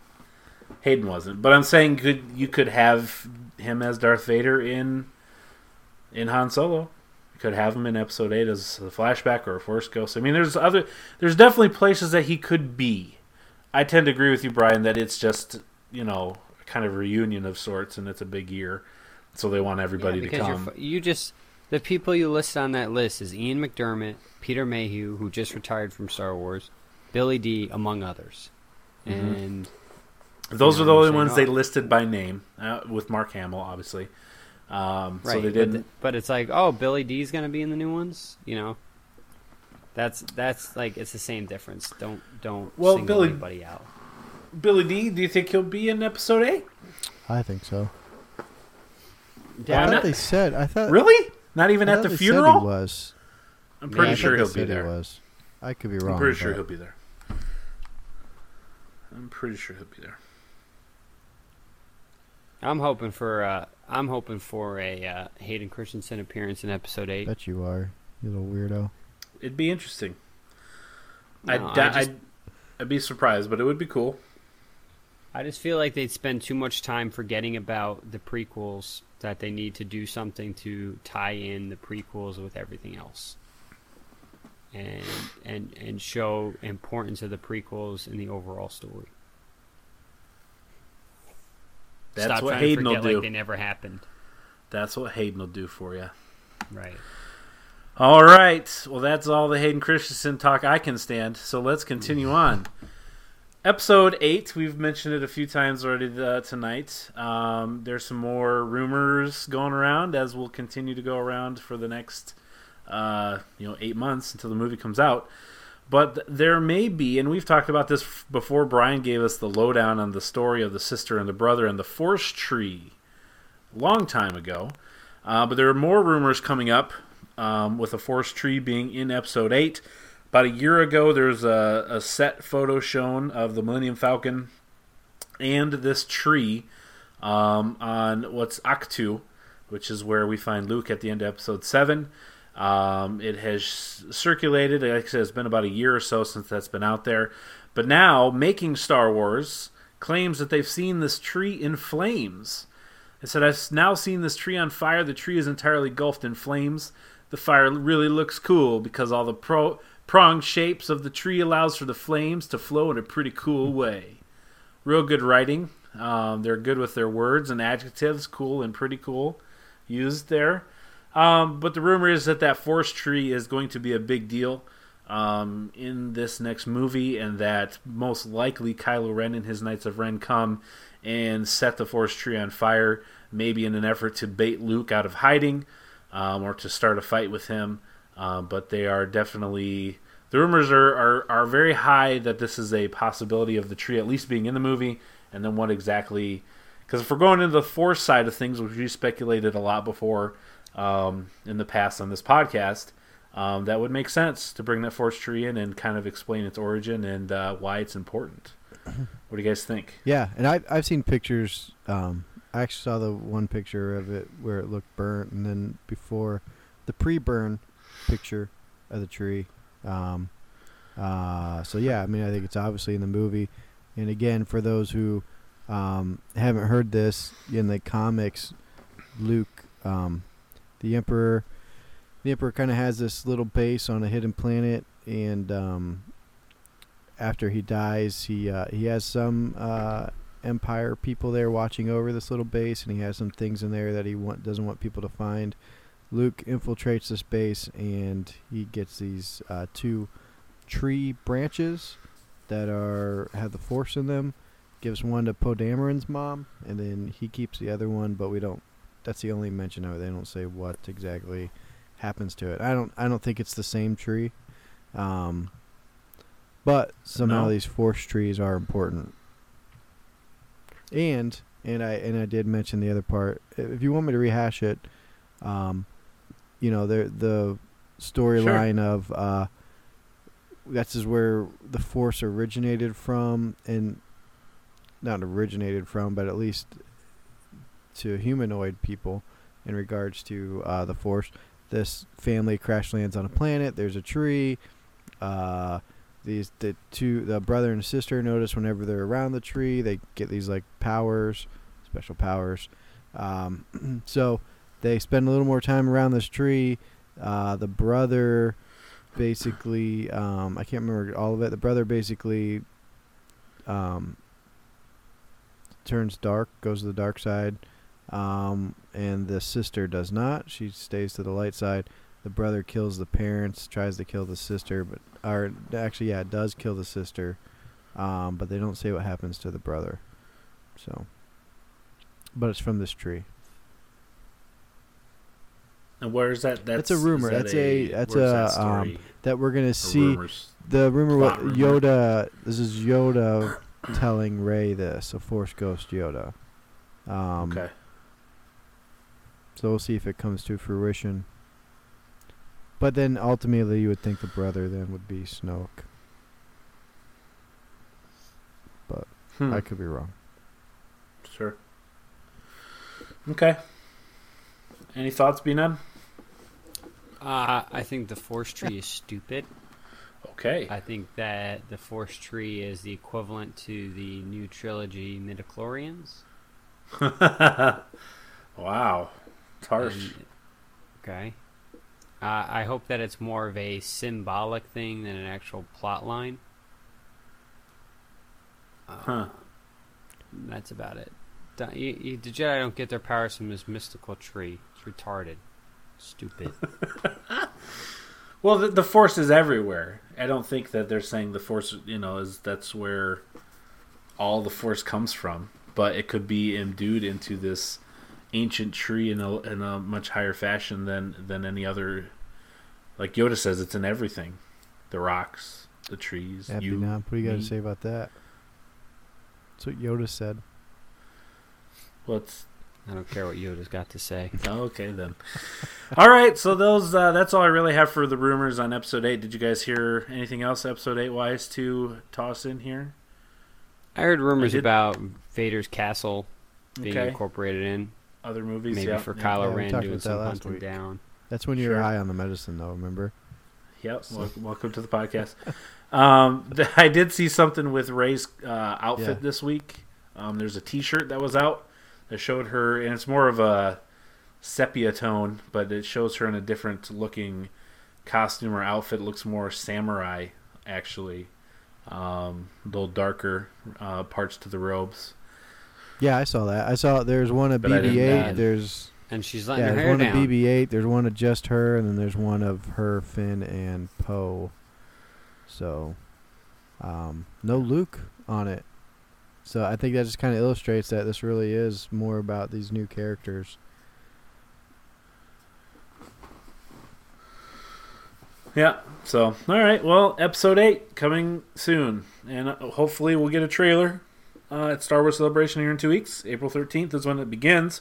Hayden wasn't, but I'm saying could you could have him as Darth Vader in in Han Solo. You could have him in Episode Eight as a flashback or a Force Ghost. I mean, there's other, there's definitely places that he could be. I tend to agree with you, Brian, that it's just you know kind of a reunion of sorts, and it's a big year, so they want everybody Yeah, to because you're come. fu- you just the people you list on that list is Ian McDiarmid, Peter Mayhew, who just retired from Star Wars, Billy Dee, among others, Mm-hmm. and Those are the only ones they listed by name, uh, with Mark Hamill, obviously. Um, right. so they but didn't. th- But, it's like, oh, Billy Dee's gonna be in the new ones, you know. That's that's like it's the same difference. Don't don't Well, single Billy- anybody out. Billy Dee, do you think he'll be in Episode Eight? I think so. Why I thought not? they said. I thought. Really? Not even at the they said funeral? He was. I'm pretty I sure he'll be said he there. was. I could be wrong. I'm pretty sure he'll be there. I'm pretty sure he'll be there. I'm hoping for uh, I'm hoping for a uh, Hayden Christensen appearance in Episode Eight. Bet you are, you little weirdo. It'd be interesting. No, I'd, I da- just- I'd, I'd be surprised, but it would be cool. I just feel like they'd spend too much time forgetting about the prequels that they need to do something to tie in the prequels with everything else. And and and show importance of the prequels in the overall story. That's Stop what Hayden to will do. like they never happened. That's what Hayden will do for you. Right. All right. Well, that's all the Hayden Christensen talk I can stand. So let's continue on. Episode 8, we've mentioned it a few times already uh, tonight. Um, there's some more rumors going around as we'll continue to go around for the next uh, you know, 8 months until the movie comes out. But there may be, and we've talked about this before Brian gave us the lowdown on the story of the sister and the brother and the forest tree long time ago. Uh, but there are more rumors coming up um, with a forest tree being in episode 8. About a year ago, there's a, a set photo shown of the Millennium Falcon and this tree um, on what's Ahch-To, which is where we find Luke at the end of episode 7. Um, it has circulated, like I said, it's been about a year or so since that's been out there. But now, making Star Wars claims that they've seen this tree in flames. It said, I've now seen this tree on fire. The tree is entirely engulfed in flames. The fire really looks cool because all the pro- pronged shapes of the tree allows for the flames to flow in a pretty cool way. Real good writing. Um, they're good with their words and adjectives. Cool and pretty cool used there. Um, but the rumor is that that forest tree is going to be a big deal um, in this next movie, and that most likely Kylo Ren and his Knights of Ren come and set the forest tree on fire, maybe in an effort to bait Luke out of hiding um, or to start a fight with him. Um, but they are definitely the rumors are, are are very high that this is a possibility of the tree at least being in the movie, and then what exactly? Because if we're going into the force side of things, which we speculated a lot before um, in the past on this podcast, um, that would make sense to bring that force tree in and kind of explain its origin and uh, why it's important. What do you guys think? Yeah, and I've I've seen pictures. Um, I actually saw the one picture of it where it looked burnt, and then before the pre-burn picture of the tree. Um, uh, so yeah, I mean, I think it's obviously in the movie. And again, for those who um, haven't heard this in the comics, Luke, um, the Emperor, the Emperor kind of has this little base on a hidden planet, and um, after he dies, he uh, he has some uh, Empire people there watching over this little base, and he has some things in there that he want doesn't want people to find. Luke infiltrates this base, and he gets these uh, two tree branches that are have the Force in them. Gives one to Poe Dameron's mom, and then he keeps the other one. But we don't. That's the only mention of it. They don't say what exactly happens to it. I don't. I don't think it's the same tree. Um, but somehow No. these force trees are important. And and I and I did mention the other part. If you want me to rehash it, um, you know, the the storyline of uh, that's is where the force originated from, and not originated from, but at least to humanoid people in regards to uh, the force. This family crash lands on a planet. There's a tree. Uh, these the two the brother and sister notice whenever they're around the tree they get these like powers, special powers. Um, so they spend a little more time around this tree. Uh, the brother basically um, I can't remember all of it. The brother basically um, turns dark, goes to the dark side, um, and the sister does not. She stays to the light side. The brother kills the parents, tries to kill the sister, but or actually, yeah, it does kill the sister, um, but they don't say what happens to the brother. So, but it's from this tree. And where is that? That's That's a rumor. that That's a- that's a, that um, story? That we're gonna see. The rumor what rumor. Yoda. This is Yoda telling Rey this. A Force Ghost Yoda. Um, okay. So we'll see if it comes to fruition. But then ultimately, you would think the brother then would be Snoke. Hmm. I could be wrong. Sure. Okay. Any thoughts, B-Nub? Uh, I think the force tree is stupid. Okay. I think that the force tree is the equivalent to the new trilogy midichlorians. wow. It's harsh. And- okay. Uh, I hope that it's more of a symbolic thing than an actual plot line. Uh, Huh. That's about it. You- you- the Jedi don't get their powers from this mystical tree. It's retarded. Stupid. Well, the, the force is everywhere. I don't think that they're saying the force, you know, is that's where all the force comes from. But it could be imbued into this ancient tree in a, in a much higher fashion than than any other. Like Yoda says, it's in everything, the rocks, the trees. Happy you, now. What do you got to say about that? That's what Yoda said. Well, it's I don't care what Yoda's got to say. Okay then. all right, so those uh, that's all I really have for the rumors on episode eight. Did you guys hear anything else episode eight wise to toss in here? I heard rumors did- about Vader's castle being Okay. incorporated in. Other movies, Maybe yeah. for yeah. Kylo Yeah, we Ren talked doing about that some hunting week. down. That's when you're Sure. high on the medicine, though. Remember? Yep. wel- welcome to the podcast. um, th- I did see something with Rey's uh, outfit Yeah. this week. Um, there's a T-shirt that was out that showed her, and it's more of a sepia tone, but it shows her in a different looking costume or outfit. It looks more samurai, actually. Um, a little darker uh, parts to the robes. Yeah, I saw that. I saw there's one of But I didn't BB-8. There's And she's letting yeah, her there's hair one down. of BB-8. There's one of just her, and then there's one of her, Finn, and Poe. So, um, no Luke on it. So I think that just kind of illustrates that this really is more about these new characters. Yeah. So, all right. Well, episode eight coming soon, and uh, hopefully we'll get a trailer uh, at Star Wars Celebration here in two weeks. April thirteenth is when it begins.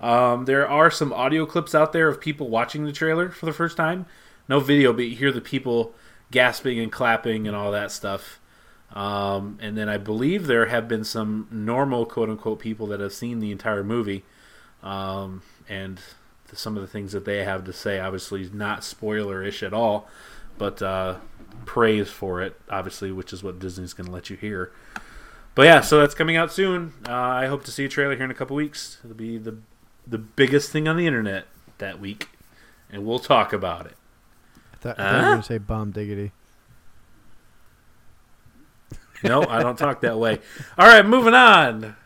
Um, there are some audio clips out there of people watching the trailer for the first time. No video, but you hear the people gasping and clapping and all that stuff. Um, and then I believe there have been some normal quote unquote people that have seen the entire movie. Um, and the, some of the things that they have to say, obviously, not spoiler-ish at all, but uh, praise for it, obviously, which is what Disney's going to let you hear. But yeah, so that's coming out soon. Uh, I hope to see a trailer here in a couple weeks. It'll be the the biggest thing on the internet that week, and we'll talk about it. I thought, I thought you were going to say bomb diggity. No, I don't talk that way. All right, moving on.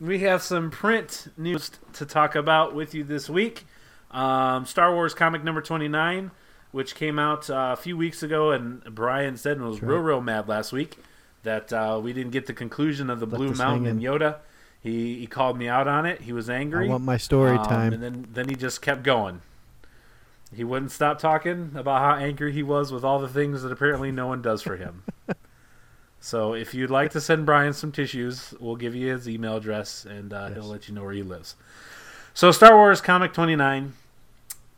We have some print news to talk about with you this week. Um, Star Wars comic number 29, which came out uh, a few weeks ago, and Brian said and was That's real, right. real mad last week that uh, we didn't get the conclusion of the Left Blue Mountain and. Yoda. He, he called me out on it. He was angry. I want my story Um, time. And then, then he just kept going. He wouldn't stop talking about how angry he was with all the things that apparently no one does for him. so if you'd like to send Brian some tissues, we'll give you his email address and uh, he'll let you know where he lives. So Star Wars Comic 29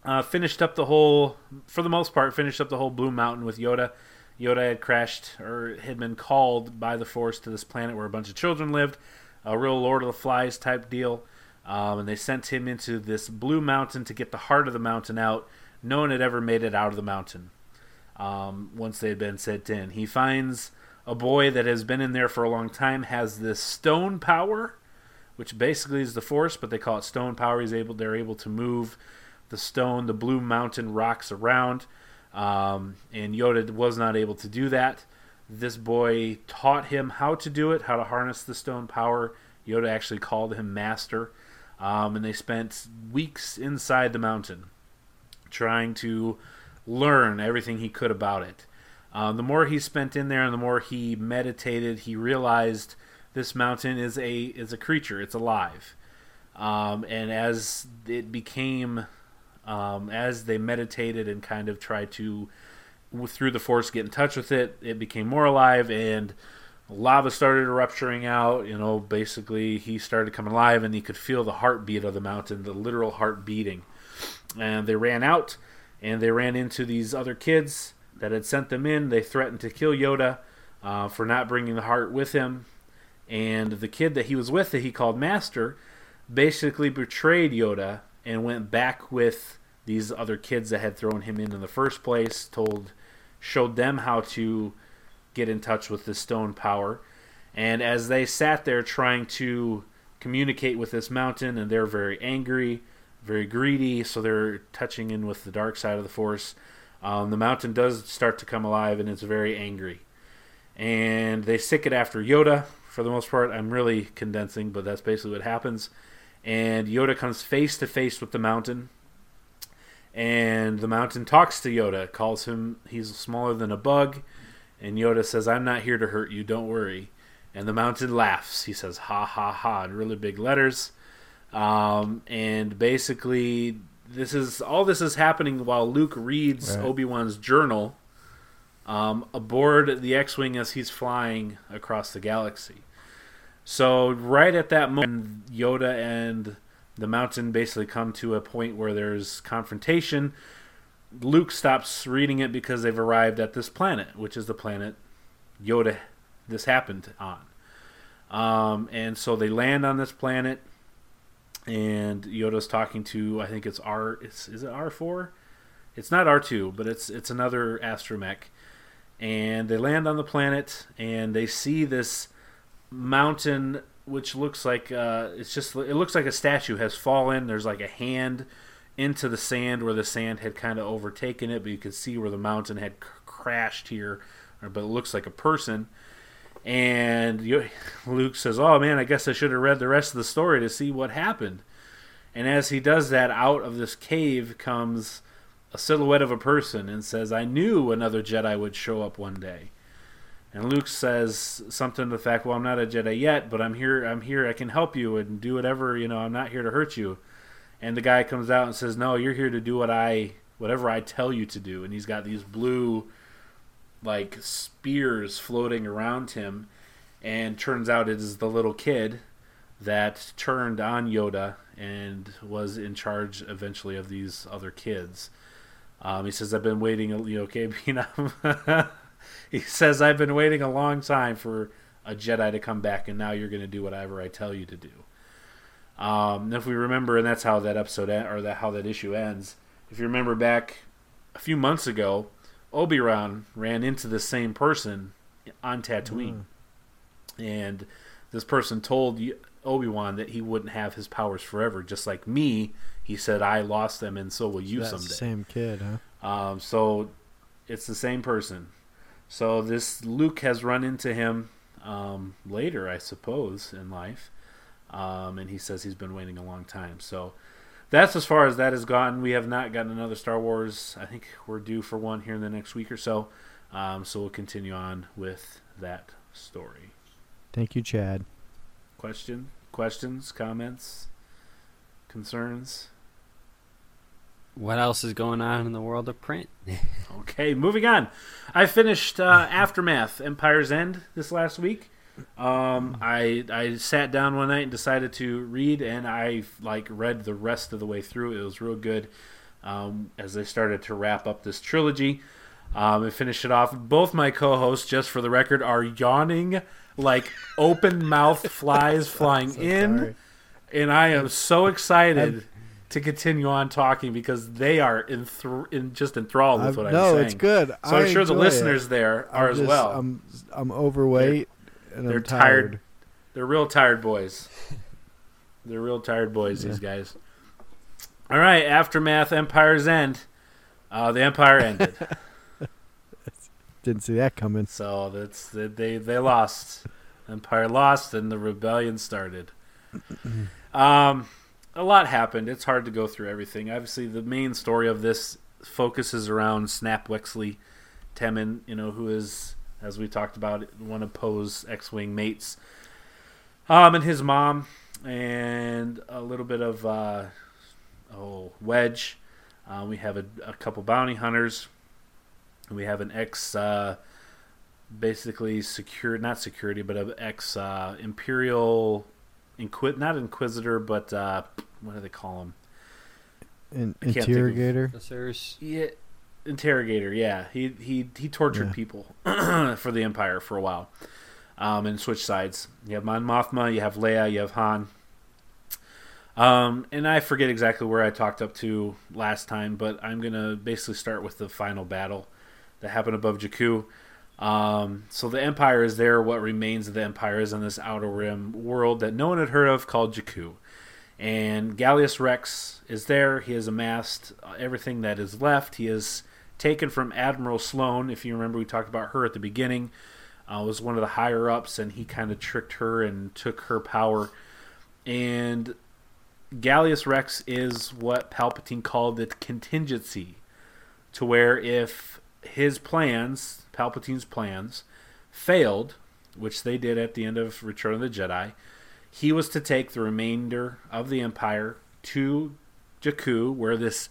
uh, finished up the whole, for the most part, finished up the whole Blue Mountain with Yoda. Yoda had crashed or had been called by the Force to this planet where a bunch of children lived, a real Lord of the Flies type deal. Um, and they sent him into this blue mountain to get the heart of the mountain out. No one had ever made it out of the mountain. um, once they had been sent in. He finds a boy that has been in there for a long time, has this stone power, which basically is the force, but they call it stone power. He's able, they're able to move the stone, the blue mountain rocks around, um, and Yoda was not able to do that. This boy taught him how to do it, how to harness the stone power. Yoda actually called him master, um, and they spent weeks inside the mountain trying to learn everything he could about it. Um, the more he spent in there and the more he meditated, he realized this mountain is a is a creature. It's alive. Um, and as it became, um, as they meditated and kind of tried to, through the force, get in touch with it, it became more alive and lava started erupting out. You know, basically he started coming alive and he could feel the heartbeat of the mountain, the literal heart beating. And they ran out and they ran into these other kids that had sent them in. They threatened to kill Yoda uh, for not bringing the heart with him. And the kid that he was with, that he called Master, basically betrayed Yoda and went back with these other kids that had thrown him in in the first place. Told, showed them how to get in touch with the stone power. And as they sat there trying to communicate with this mountain, and they're very angry, very greedy, so they're touching in with the dark side of the force. Um, the mountain does start to come alive, and it's very angry. And they sick it after Yoda for the most part. I'm really condensing, but that's basically what happens. And Yoda comes face to face with the mountain, and the mountain talks to Yoda, calls him he's smaller than a bug, and Yoda says, "I'm not here to hurt you. Don't worry." And the mountain laughs. He says, "Ha ha ha!" in really big letters. Um, and basically, this is all this is happening while Luke reads Right. Obi Wan's journal um, aboard the X-wing as he's flying across the galaxy. So right at that moment, Yoda and the mountain basically come to a point where there's confrontation. Luke stops reading it because they've arrived at this planet, which is the planet Yoda this happened on. Um, and so they land on this planet, and Yoda's talking to I think it's R. It's, is it R four? It's not R two, but it's it's another astromech. And they land on the planet, and they see this mountain, which looks like uh, it's just it looks like a statue has fallen. There's like a hand into the sand where the sand had kind of overtaken it, but you can see where the mountain had c- crashed here, but it looks like a person. And Luke says, "Oh man, I guess I should have read the rest of the story to see what happened." And as he does that, out of this cave comes a silhouette of a person and says, "I knew another Jedi would show up one day." And Luke says something to the fact, "Well, I'm not a Jedi yet, but I'm here. I'm here. I can help you and do whatever. You know, I'm not here to hurt you." And the guy comes out and says, "No, you're here to do what I, whatever I tell you to do." And he's got these blue, like spears floating around him, and turns out it is the little kid that turned on Yoda and was in charge eventually of these other kids. Um, he says, "I've been waiting." You okay, he says, "I've been waiting a long time for a Jedi to come back, and now you're going to do whatever I tell you to do." Um, if we remember, and that's how that episode or that how that issue ends. If you remember back a few months ago, Obi Wan ran into the same person on Tatooine, and this person told Obi Wan that he wouldn't have his powers forever, just like me. He said, "I lost them, and so will you That's someday." same kid, huh? Um, so it's the same person. So this Luke has run into him um, later, I suppose, in life, um, and he says he's been waiting a long time. So that's as far as that has gotten. We have not gotten another Star Wars. I think we're due for one here in the next week or so. Um, so we'll continue on with that story. Thank you, Chad. Question, questions, comments, concerns. What else is going on in the world of print? Okay, moving on. I finished uh, Aftermath: Empire's End this last week. Um, I I sat down one night and decided to read, and I like read the rest of the way through. It was real good. Um, as they started to wrap up this trilogy, um, and finish it off. Both my co-hosts, just for the record, are yawning like open mouth flies flying in, sorry. and I am so excited. to continue on talking because they are enthr- in, just enthralled with I'm- what I'm no, saying. it's good. So I I'm sure the enjoy it. listeners there are I'm as just- well. I'm I'm overweight and they're tired. tired. They're real tired boys. They're real tired boys. These guys. All right, aftermath. Empire's end. Uh, the Empire ended. Didn't see that coming. So that's they they lost. Empire lost, and the rebellion started. Um, a lot happened. It's hard to go through everything. Obviously, the main story of this focuses around Snap Wexley, Temmin. You know, who is, as we talked about, one of Poe's X-wing mates. Um, and his mom, and a little bit of uh, oh Wedge. Uh, we have a, a couple bounty hunters. We have an ex, uh, basically secure, not security, but an ex uh, imperial, inquis, not inquisitor, but uh, what do they call him? An I can't of- interrogator. Officers. Yeah, interrogator. Yeah, he he he tortured Yeah. people for the Empire for a while, um, and switched sides. You have Mon Mothma, you have Leia, you have Han. Um, and I forget exactly where I talked up to last time, but I'm gonna basically start with the final battle that happened above Jakku. Um, so the Empire is there. What remains of the Empire is in this outer rim world that no one had heard of called Jakku. And Gallius Rex is there. He has amassed everything that is left. He is taken from Admiral Sloane. If you remember, we talked about her at the beginning. Uh, was one of the higher ups, and he kind of tricked her and took her power. And Gallius Rex is what Palpatine called the contingency, to where if his plans, Palpatine's plans, failed, which they did at the end of Return of the Jedi, he was to take the remainder of the Empire to Jakku, where this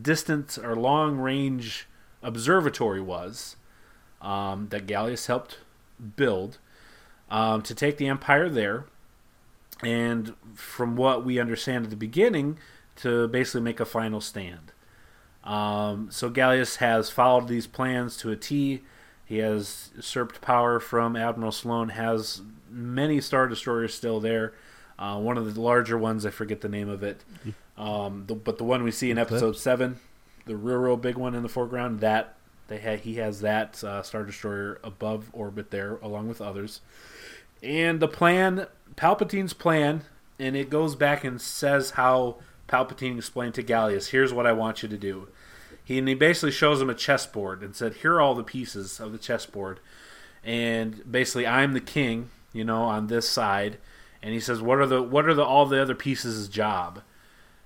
distance or long range observatory was um, that Gallius helped build, um, to take the Empire there. And from what we understand at the beginning, to basically make a final stand. Um, so Gallius has followed these plans to a T. He has usurped power from Admiral Sloane. Has many star destroyers still there. Uh, one of the larger ones, I forget the name of it, um, the, but the one we see in? Episode Seven, the real, real big one in the foreground. That they ha- he has that uh, star destroyer above orbit there, along with others. And the plan, Palpatine's plan, and it goes back and says how Palpatine explained to Gallius, "Here's what I want you to do." He and he basically shows him a chessboard and said, "Here are all the pieces of the chessboard." And basically, I'm the king, you know, on this side. And he says, "What are the what are the all the other pieces' job?"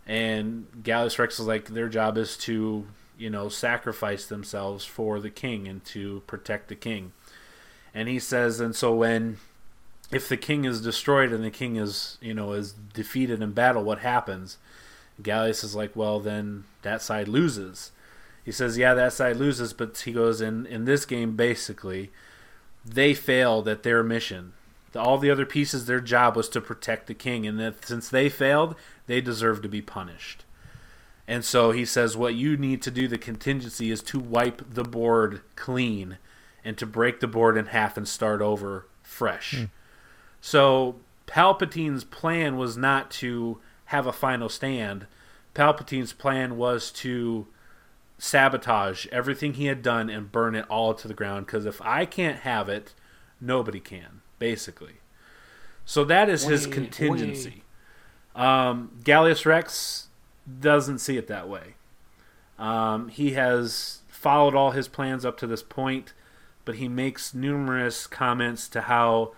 And Gallius Rex is like, "Their job is to, you know, sacrifice themselves for the king and to protect the king." And he says, and so when if the king is destroyed and the king is you know is defeated in battle, what happens? Gallius is like, well, then that side loses. He says, yeah, that side loses, but he goes in in this game basically, they failed at their mission. The, all the other pieces, their job was to protect the king, and that since they failed, they deserve to be punished. And so he says, what you need to do, the contingency, is to wipe the board clean and to break the board in half and start over fresh. Hmm. So Palpatine's plan was not to have a final stand. Palpatine's plan was to sabotage everything he had done and burn it all to the ground because if I can't have it, nobody can, basically. So that is his Wait, contingency. Um, Gallius Rex doesn't see it that way. Um, he has followed all his plans up to this point, but he makes numerous comments to how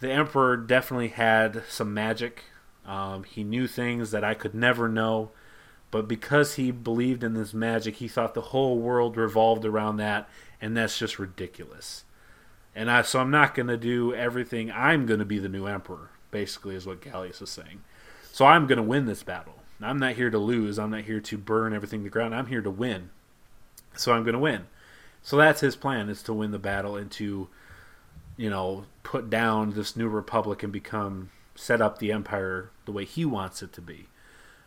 the Emperor definitely had some magic. Um, he knew things that I could never know, but because he believed in this magic, he thought the whole world revolved around that, and that's just ridiculous. And I, so I'm not going to do everything. I'm going to be the new emperor, basically, is what Gallius is saying. So I'm going to win this battle. I'm not here to lose. I'm not here to burn everything to ground. I'm here to win. So I'm going to win. So that's his plan: is to win the battle and to, you know, put down this new republic and become set up the empire the way he wants it to be.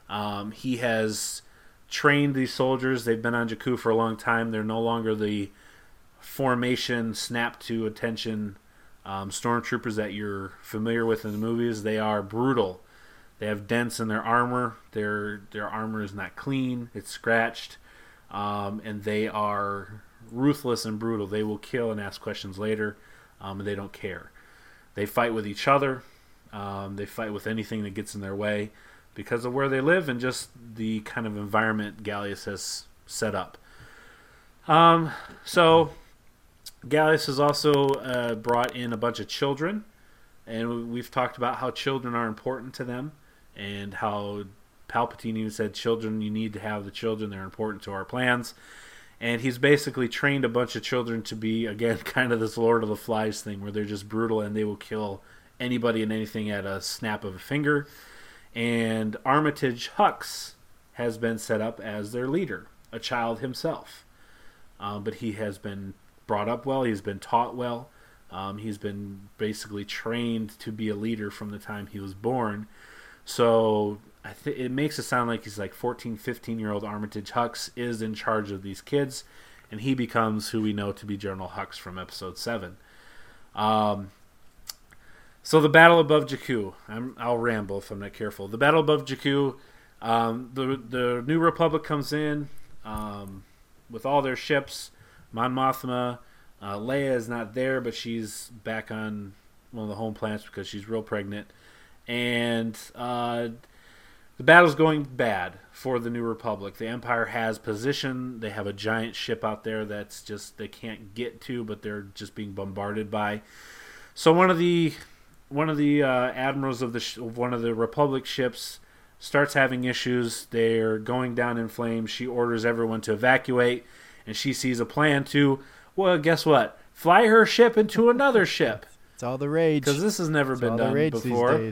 Um, he has trained these soldiers. They've been on Jakku for a long time. They're no longer the formation, snap to attention um, stormtroopers that you're familiar with in the movies. They are brutal. They have dents in their armor. Their their armor is not clean. It's scratched, um, and they are ruthless and brutal. They will kill and ask questions later, um, and they don't care. They fight with each other. Um, they fight with anything that gets in their way because of where they live and just the kind of environment Gallius has set up. Um, so Gallius has also uh, brought in a bunch of children, and we've talked about how children are important to them, and how Palpatine even said, "Children, you need to have the children; they're important to our plans." And he's basically trained a bunch of children to be again kind of this Lord of the Flies thing, where they're just brutal and they will kill anybody and anything at a snap of a finger. And Armitage Hux has been set up as their leader, a child himself. Um, but he has been brought up well, he's been taught well, um, he's been basically trained to be a leader from the time he was born. So I th- it makes it sound like he's like 14, 15 year old Armitage Hux is in charge of these kids, and he becomes who we know to be General Hux from episode 7. Um, so the battle above Jakku. i will ramble if I'm not careful. The battle above Jakku. Um, the the New Republic comes in um, with all their ships. Mon Mothma, uh, Leia is not there, but she's back on one of the home planets because she's real pregnant, and uh, the battle's going bad for the New Republic. The Empire has position. They have a giant ship out there that's just they can't get to, but they're just being bombarded by. So one of the one of the uh, admirals of the sh- one of the Republic ships starts having issues. They're going down in flames. She orders everyone to evacuate, and she sees a plan to, well, guess what? Fly her ship into another ship. It's all the rage because this has never it's been done before.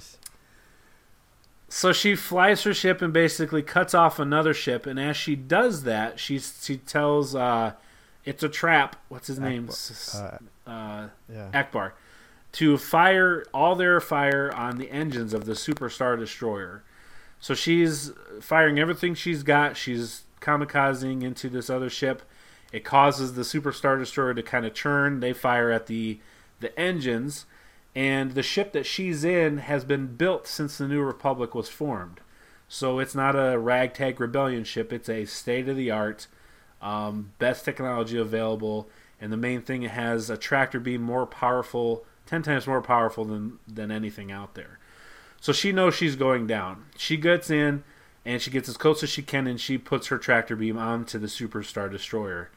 So she flies her ship and basically cuts off another ship, and as she does that, she she tells uh, it's a trap. What's his name? Uh, uh, yeah. Ackbar to fire all their fire on the engines of the Superstar Destroyer. So she's firing everything she's got. She's kamikazing into this other ship. It causes the Superstar Destroyer to kind of churn. They fire at the the engines, and the ship that she's in has been built since the New Republic was formed. So it's not a ragtag rebellion ship. It's a state of the art, um, best technology available, and the main thing it has a tractor beam more powerful ten times more powerful than than anything out there. So she knows she's going down. She gets in and she gets as close as she can and she puts her tractor beam onto the Superstar Destroyer.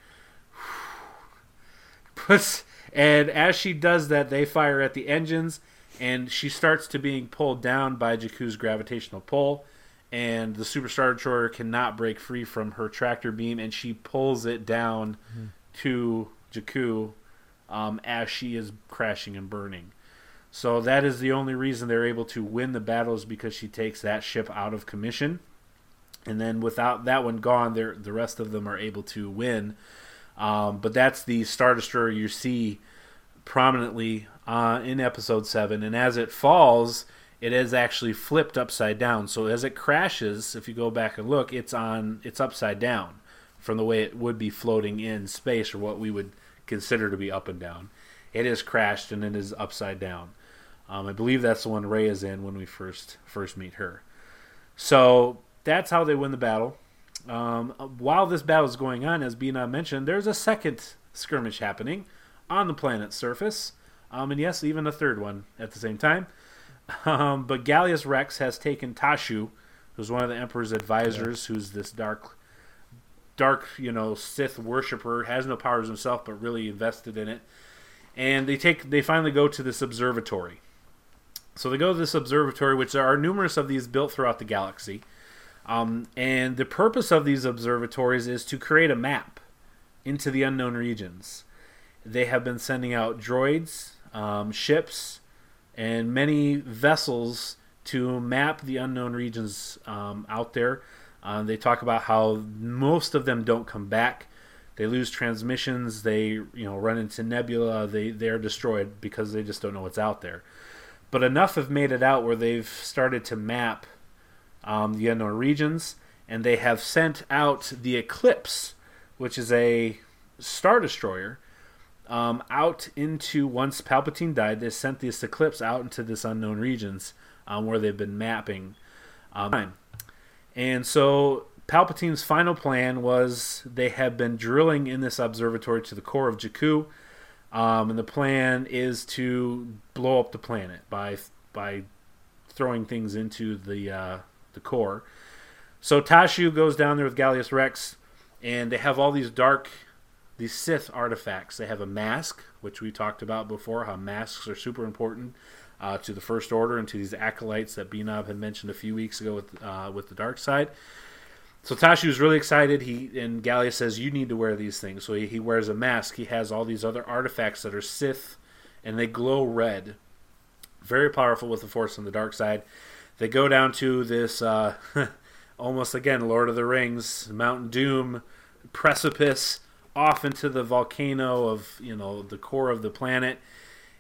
And as she does that, they fire at the engines and she starts to being pulled down by Jakku's gravitational pull and the Superstar Destroyer cannot break free from her tractor beam and she pulls it down mm-hmm. to Jakku um, as she is crashing and burning. So that is the only reason they're able to win the battle is because she takes that ship out of commission. And then without that one gone, the rest of them are able to win. Um, but that's the Star Destroyer you see prominently uh, in episode 7. And as it falls, it is actually flipped upside down. So as it crashes, if you go back and look, it's on it's upside down from the way it would be floating in space or what we would – consider to be up and down. It is crashed and it is upside down. Um, I believe that's the one Rey is in when we first first meet her. So that's how they win the battle. Um, while this battle is going on, as Bina mentioned, there's a second skirmish happening on the planet's surface, um, and yes, even a third one at the same time. Um, but Gallius Rex has taken Tashu, who's one of the Emperor's advisors, yeah. who's this dark dark, you know, Sith worshiper, has no powers himself, but really invested in it. And they take, they finally go to this observatory. So they go to this observatory, which there are numerous of these built throughout the galaxy. Um, and the purpose of these observatories is to create a map into the unknown regions. They have been sending out droids, um, ships, and many vessels to map the unknown regions um, out there uh, they talk about how most of them don't come back. They lose transmissions. They you know run into nebula. They they're destroyed because they just don't know what's out there. But enough have made it out where they've started to map um, the unknown regions, and they have sent out the Eclipse, which is a star destroyer, um, out into once Palpatine died. They sent this Eclipse out into this unknown regions um, where they've been mapping Um, and so Palpatine's final plan was they have been drilling in this observatory to the core of Jakku, um, and the plan is to blow up the planet by by throwing things into the uh, the core. So Tashu goes down there with Gallius Rex, and they have all these dark, these Sith artifacts. They have a mask, which we talked about before, how masks are super important uh, to the First Order and to these acolytes that Binob had mentioned a few weeks ago with uh, with the dark side. So Tashu is really excited. He and Gallius says, "You need to wear these things." So he, he wears a mask. He has all these other artifacts that are Sith, and they glow red. Very powerful with the Force and the dark side. They go down to this, uh, almost again, Lord of the Rings, Mount Doom, precipice off into the volcano of you know the core of the planet,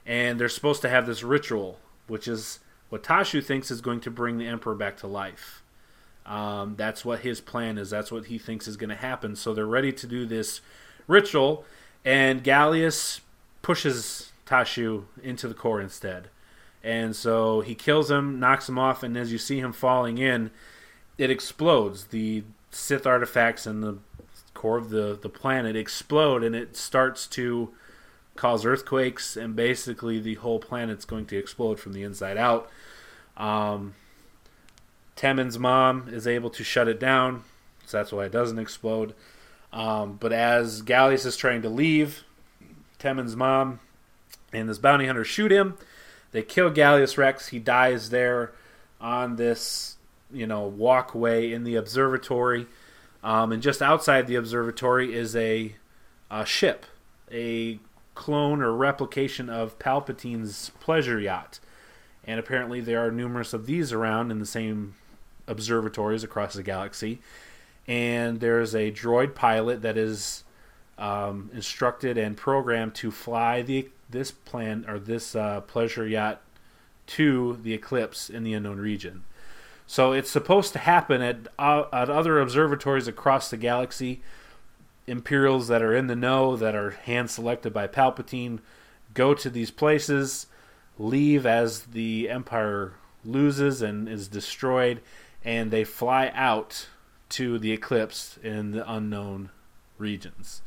and they're supposed to have this ritual, which is what Tashu thinks is going to bring the Emperor back to life. Um, that's what his plan is. That's what he thinks is going to happen. So they're ready to do this ritual, and Gallius pushes Tashu into the core instead. And so he kills him, knocks him off, and as you see him falling in, it explodes. The Sith artifacts and the core of the, the planet explode, and it starts to cause earthquakes, and basically the whole planet's going to explode from the inside out. Um, Temmin's mom is able to shut it down, so that's why it doesn't explode. Um, but as Gallius is trying to leave, Temmin's mom and this bounty hunter shoot him. They kill Gallius Rex. He dies there on this, you know, walkway in the observatory. Um, and just outside the observatory is a, a ship, a clone or replication of Palpatine's pleasure yacht. And apparently there are numerous of these around in the same observatories across the galaxy. And there's a droid pilot that is um, instructed and programmed to fly the this plan or this uh, pleasure yacht to the eclipse in the unknown region. So it's supposed to happen at uh, at other observatories across the galaxy. Imperials that are in the know, that are hand selected by Palpatine, go to these places, leave as the Empire loses and is destroyed, and they fly out to the eclipse in the unknown regions.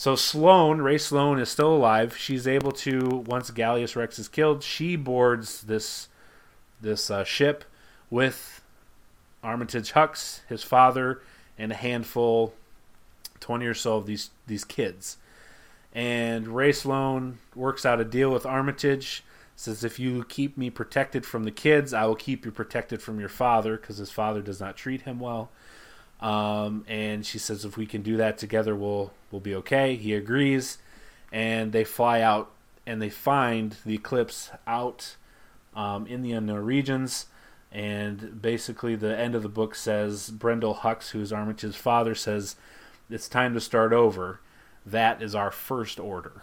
So Sloane, Rae Sloane, is still alive. She's able to once Gallius Rex is killed, she boards this this uh, ship with Armitage Hux, his father, and a handful, twenty or so of these these kids. And Rae Sloane works out a deal with Armitage. Says if you keep me protected from the kids, I will keep you protected from your father because his father does not treat him well. Um, and she says if we can do that together, we'll we'll be okay. He agrees, and they fly out and they find the eclipse out um, in the unknown regions. And basically, the end of the book says Brendol Hux, who's Armitage's father, says it's time to start over. That is our first order,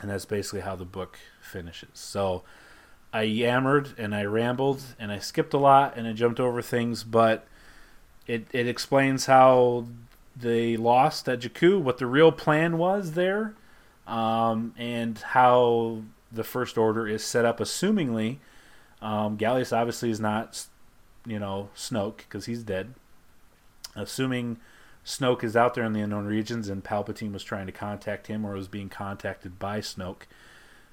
and that's basically how the book finishes. So. I yammered and I rambled and I skipped a lot and I jumped over things, but it it explains how they lost at Jakku, what the real plan was there, um, and how the First Order is set up. Assumingly, um, Gallius obviously is not, you know, Snoke because he's dead. Assuming Snoke is out there in the unknown regions and Palpatine was trying to contact him or was being contacted by Snoke,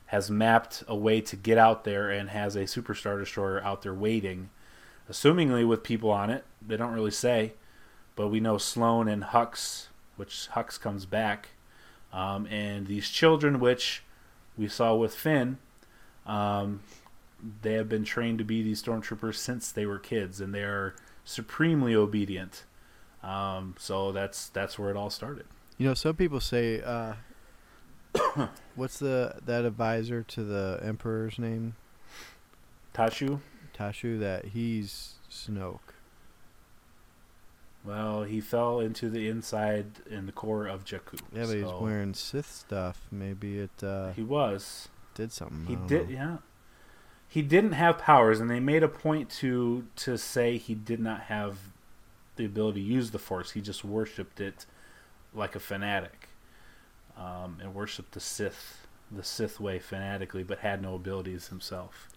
has mapped a way to get out there and has a Superstar Destroyer out there waiting assumingly with people on it. They don't really say, but we know Sloane and Hux, which Hux comes back, um, and these children, which we saw with Finn, um, they have been trained to be these stormtroopers since they were kids, and they are supremely obedient. Um, so that's that's where it all started. You know, some people say, uh, what's the that advisor to the emperor's name? Tashu. Tashu that he's Snoke. Well, he fell into the inside in the core of Jakku. Yeah, but he's wearing Sith stuff. Maybe it uh, He was. did something. He did. know. Yeah. He didn't have powers, and they made a point to to say he did not have the ability to use the Force. He just worshipped it like a fanatic, um, and worshipped the Sith, the Sith way fanatically, but had no abilities himself.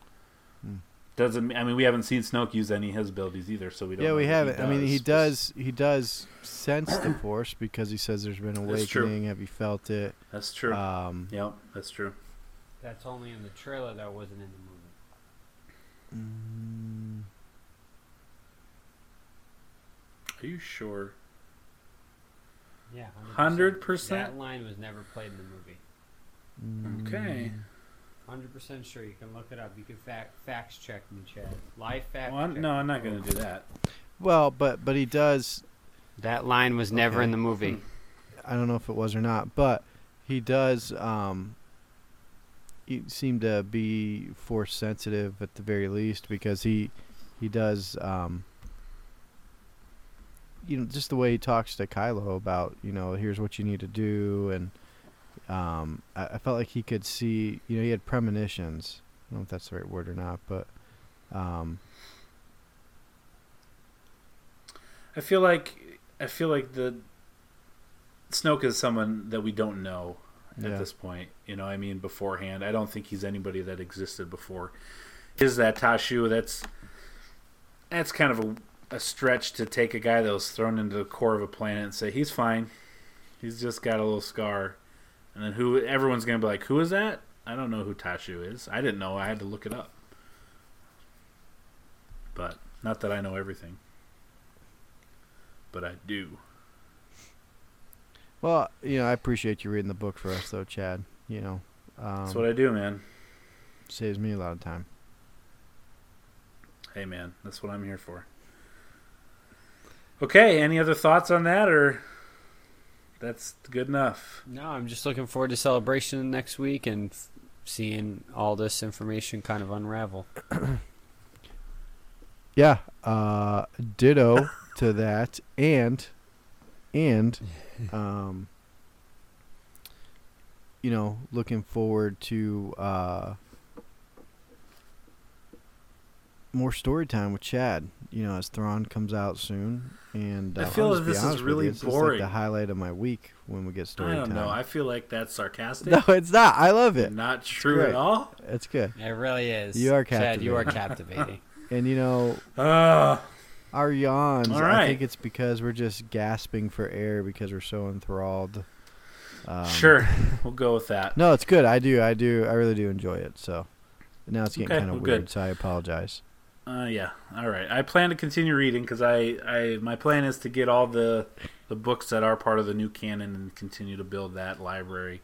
Hmm. Doesn't I mean we haven't seen Snoke use any of his abilities either, so we don't. Yeah, know we haven't. I mean, he does. does. He does sense the force because he says there's been awakening. Have you felt it? That's true. Um, yep, that's true. That's only in the trailer. That wasn't in the movie. mm, Are you sure? Yeah, 100%? That line was never played in the movie. mm, Okay. Hundred percent sure. You can look it up. You can fact facts check me, Chad. Live fact. Well, I'm, check no. I'm not going to do that. Well, but but he does. That line was never Okay. in the movie. I don't know if it was or not, but he does. Um, he seem to be force sensitive at the very least because he he does. Um, you know, just the way he talks to Kylo about you know here's what you need to do, and um, I, I felt like he could see. You know, he had premonitions. I don't know if that's the right word or not, but um, I feel like I feel like the Snoke is someone that we don't know at Yeah. this point. You know, I mean, beforehand, I don't think he's anybody that existed before. Is that Tashu? That's that's kind of a, a stretch to take a guy that was thrown into the core of a planet and say he's fine. He's just got a little scar, and then who? Everyone's gonna be like, "Who is that?" I don't know who Tashu is. I didn't know. I had to look it up. But not that I know everything. But I do. well, you know, I appreciate you reading the book for us, though, Chad. You know, um, That's what I do, man. saves me a lot of time. Hey, man, that's what I'm here for. Okay, any other thoughts on that, or that's good enough? No, I'm just looking forward to celebration next week and f- seeing all this information kind of unravel. Yeah, uh, ditto to that, and and um, you know, looking forward to uh, more story time with Chad. You know, as Thrawn comes out soon, and I uh, feel I'll that just be this is really you, it's just boring. like the highlight of my week when we get story I don't time. know. I feel like that's sarcastic. no, it's not. I love it. Not true at all. It's good, It really is. You are Chad, you are captivating. and you know, Uh, Our yawns. All I think it's because we're just gasping for air because we're so enthralled. Um, sure, we'll go with that. No, it's good. I do. I do. I really do enjoy it. So now it's getting Okay, kind of well, weird. good. So I apologize. Uh, yeah. All right. I plan to continue reading because I, I, my plan is to get all the, the books that are part of the new canon and continue to build that library.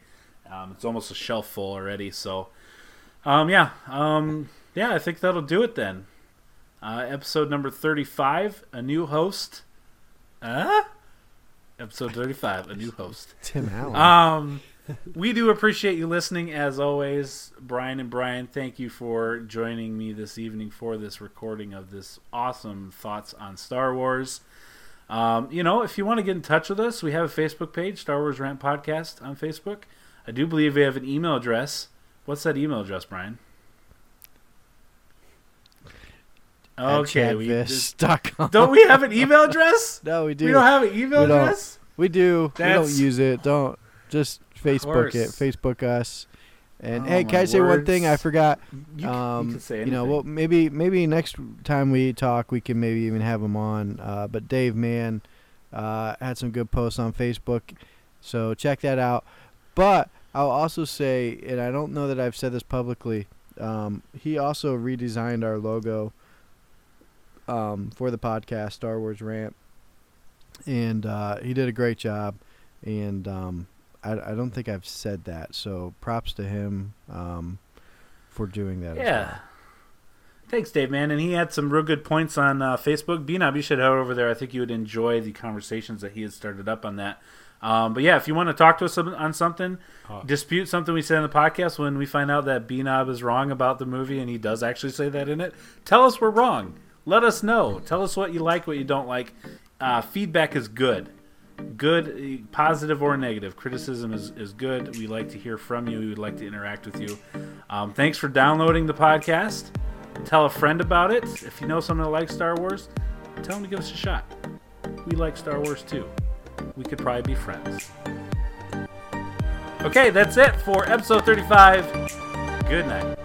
Um, it's almost a shelf full already. So, um, yeah, um, yeah. I think that'll do it then. Uh, episode number thirty-five. A new host. Uh? Episode thirty-five. A new host. Tim Allen. Um, we do appreciate you listening as always, Brian and Brian. Thank you for joining me this evening for this recording of this awesome thoughts on Star Wars. Um, you know, if you want to get in touch with us, we have a Facebook page, Star Wars Rant Podcast on Facebook. I do believe we have an email address. What's that email address, Brian? Okay, we chadvis.com. don't we have an email address? No, we do. We don't have an email We address. We do. We don't use it. Don't just Facebook it. Facebook us. And Oh, hey, can I say one thing? I forgot. You, um, you can say you know, well, maybe maybe next time we talk, we can maybe even have him on. Uh, but Dave Mann uh, had some good posts on Facebook, so check that out. But I'll also say, and I don't know that I've said this publicly, um, he also redesigned our logo um, for the podcast, Star Wars Rant, and uh, he did a great job. And um, I, I don't think I've said that, so props to him um, for doing that. as Yeah. well. Thanks, Dave, man. And he had some real good points on uh, Facebook. Bnob, you should head over there. I think you would enjoy the conversations that he had started up on that. Um, but yeah, if you want to talk to us on something, Oh. dispute something we said in the podcast when we find out that Bnob is wrong about the movie and he does actually say that in it, tell us we're wrong. Let us know. Tell us what you like, what you don't like. Uh, feedback is good. Good, positive or negative. Criticism is, is good. We like to hear from you. We would like to interact with you. Um, thanks for downloading the podcast. Tell a friend about it. If you know someone that likes Star Wars, tell them to give us a shot. We like Star Wars too. We could probably be friends. Okay, that's it for episode 35. Good night.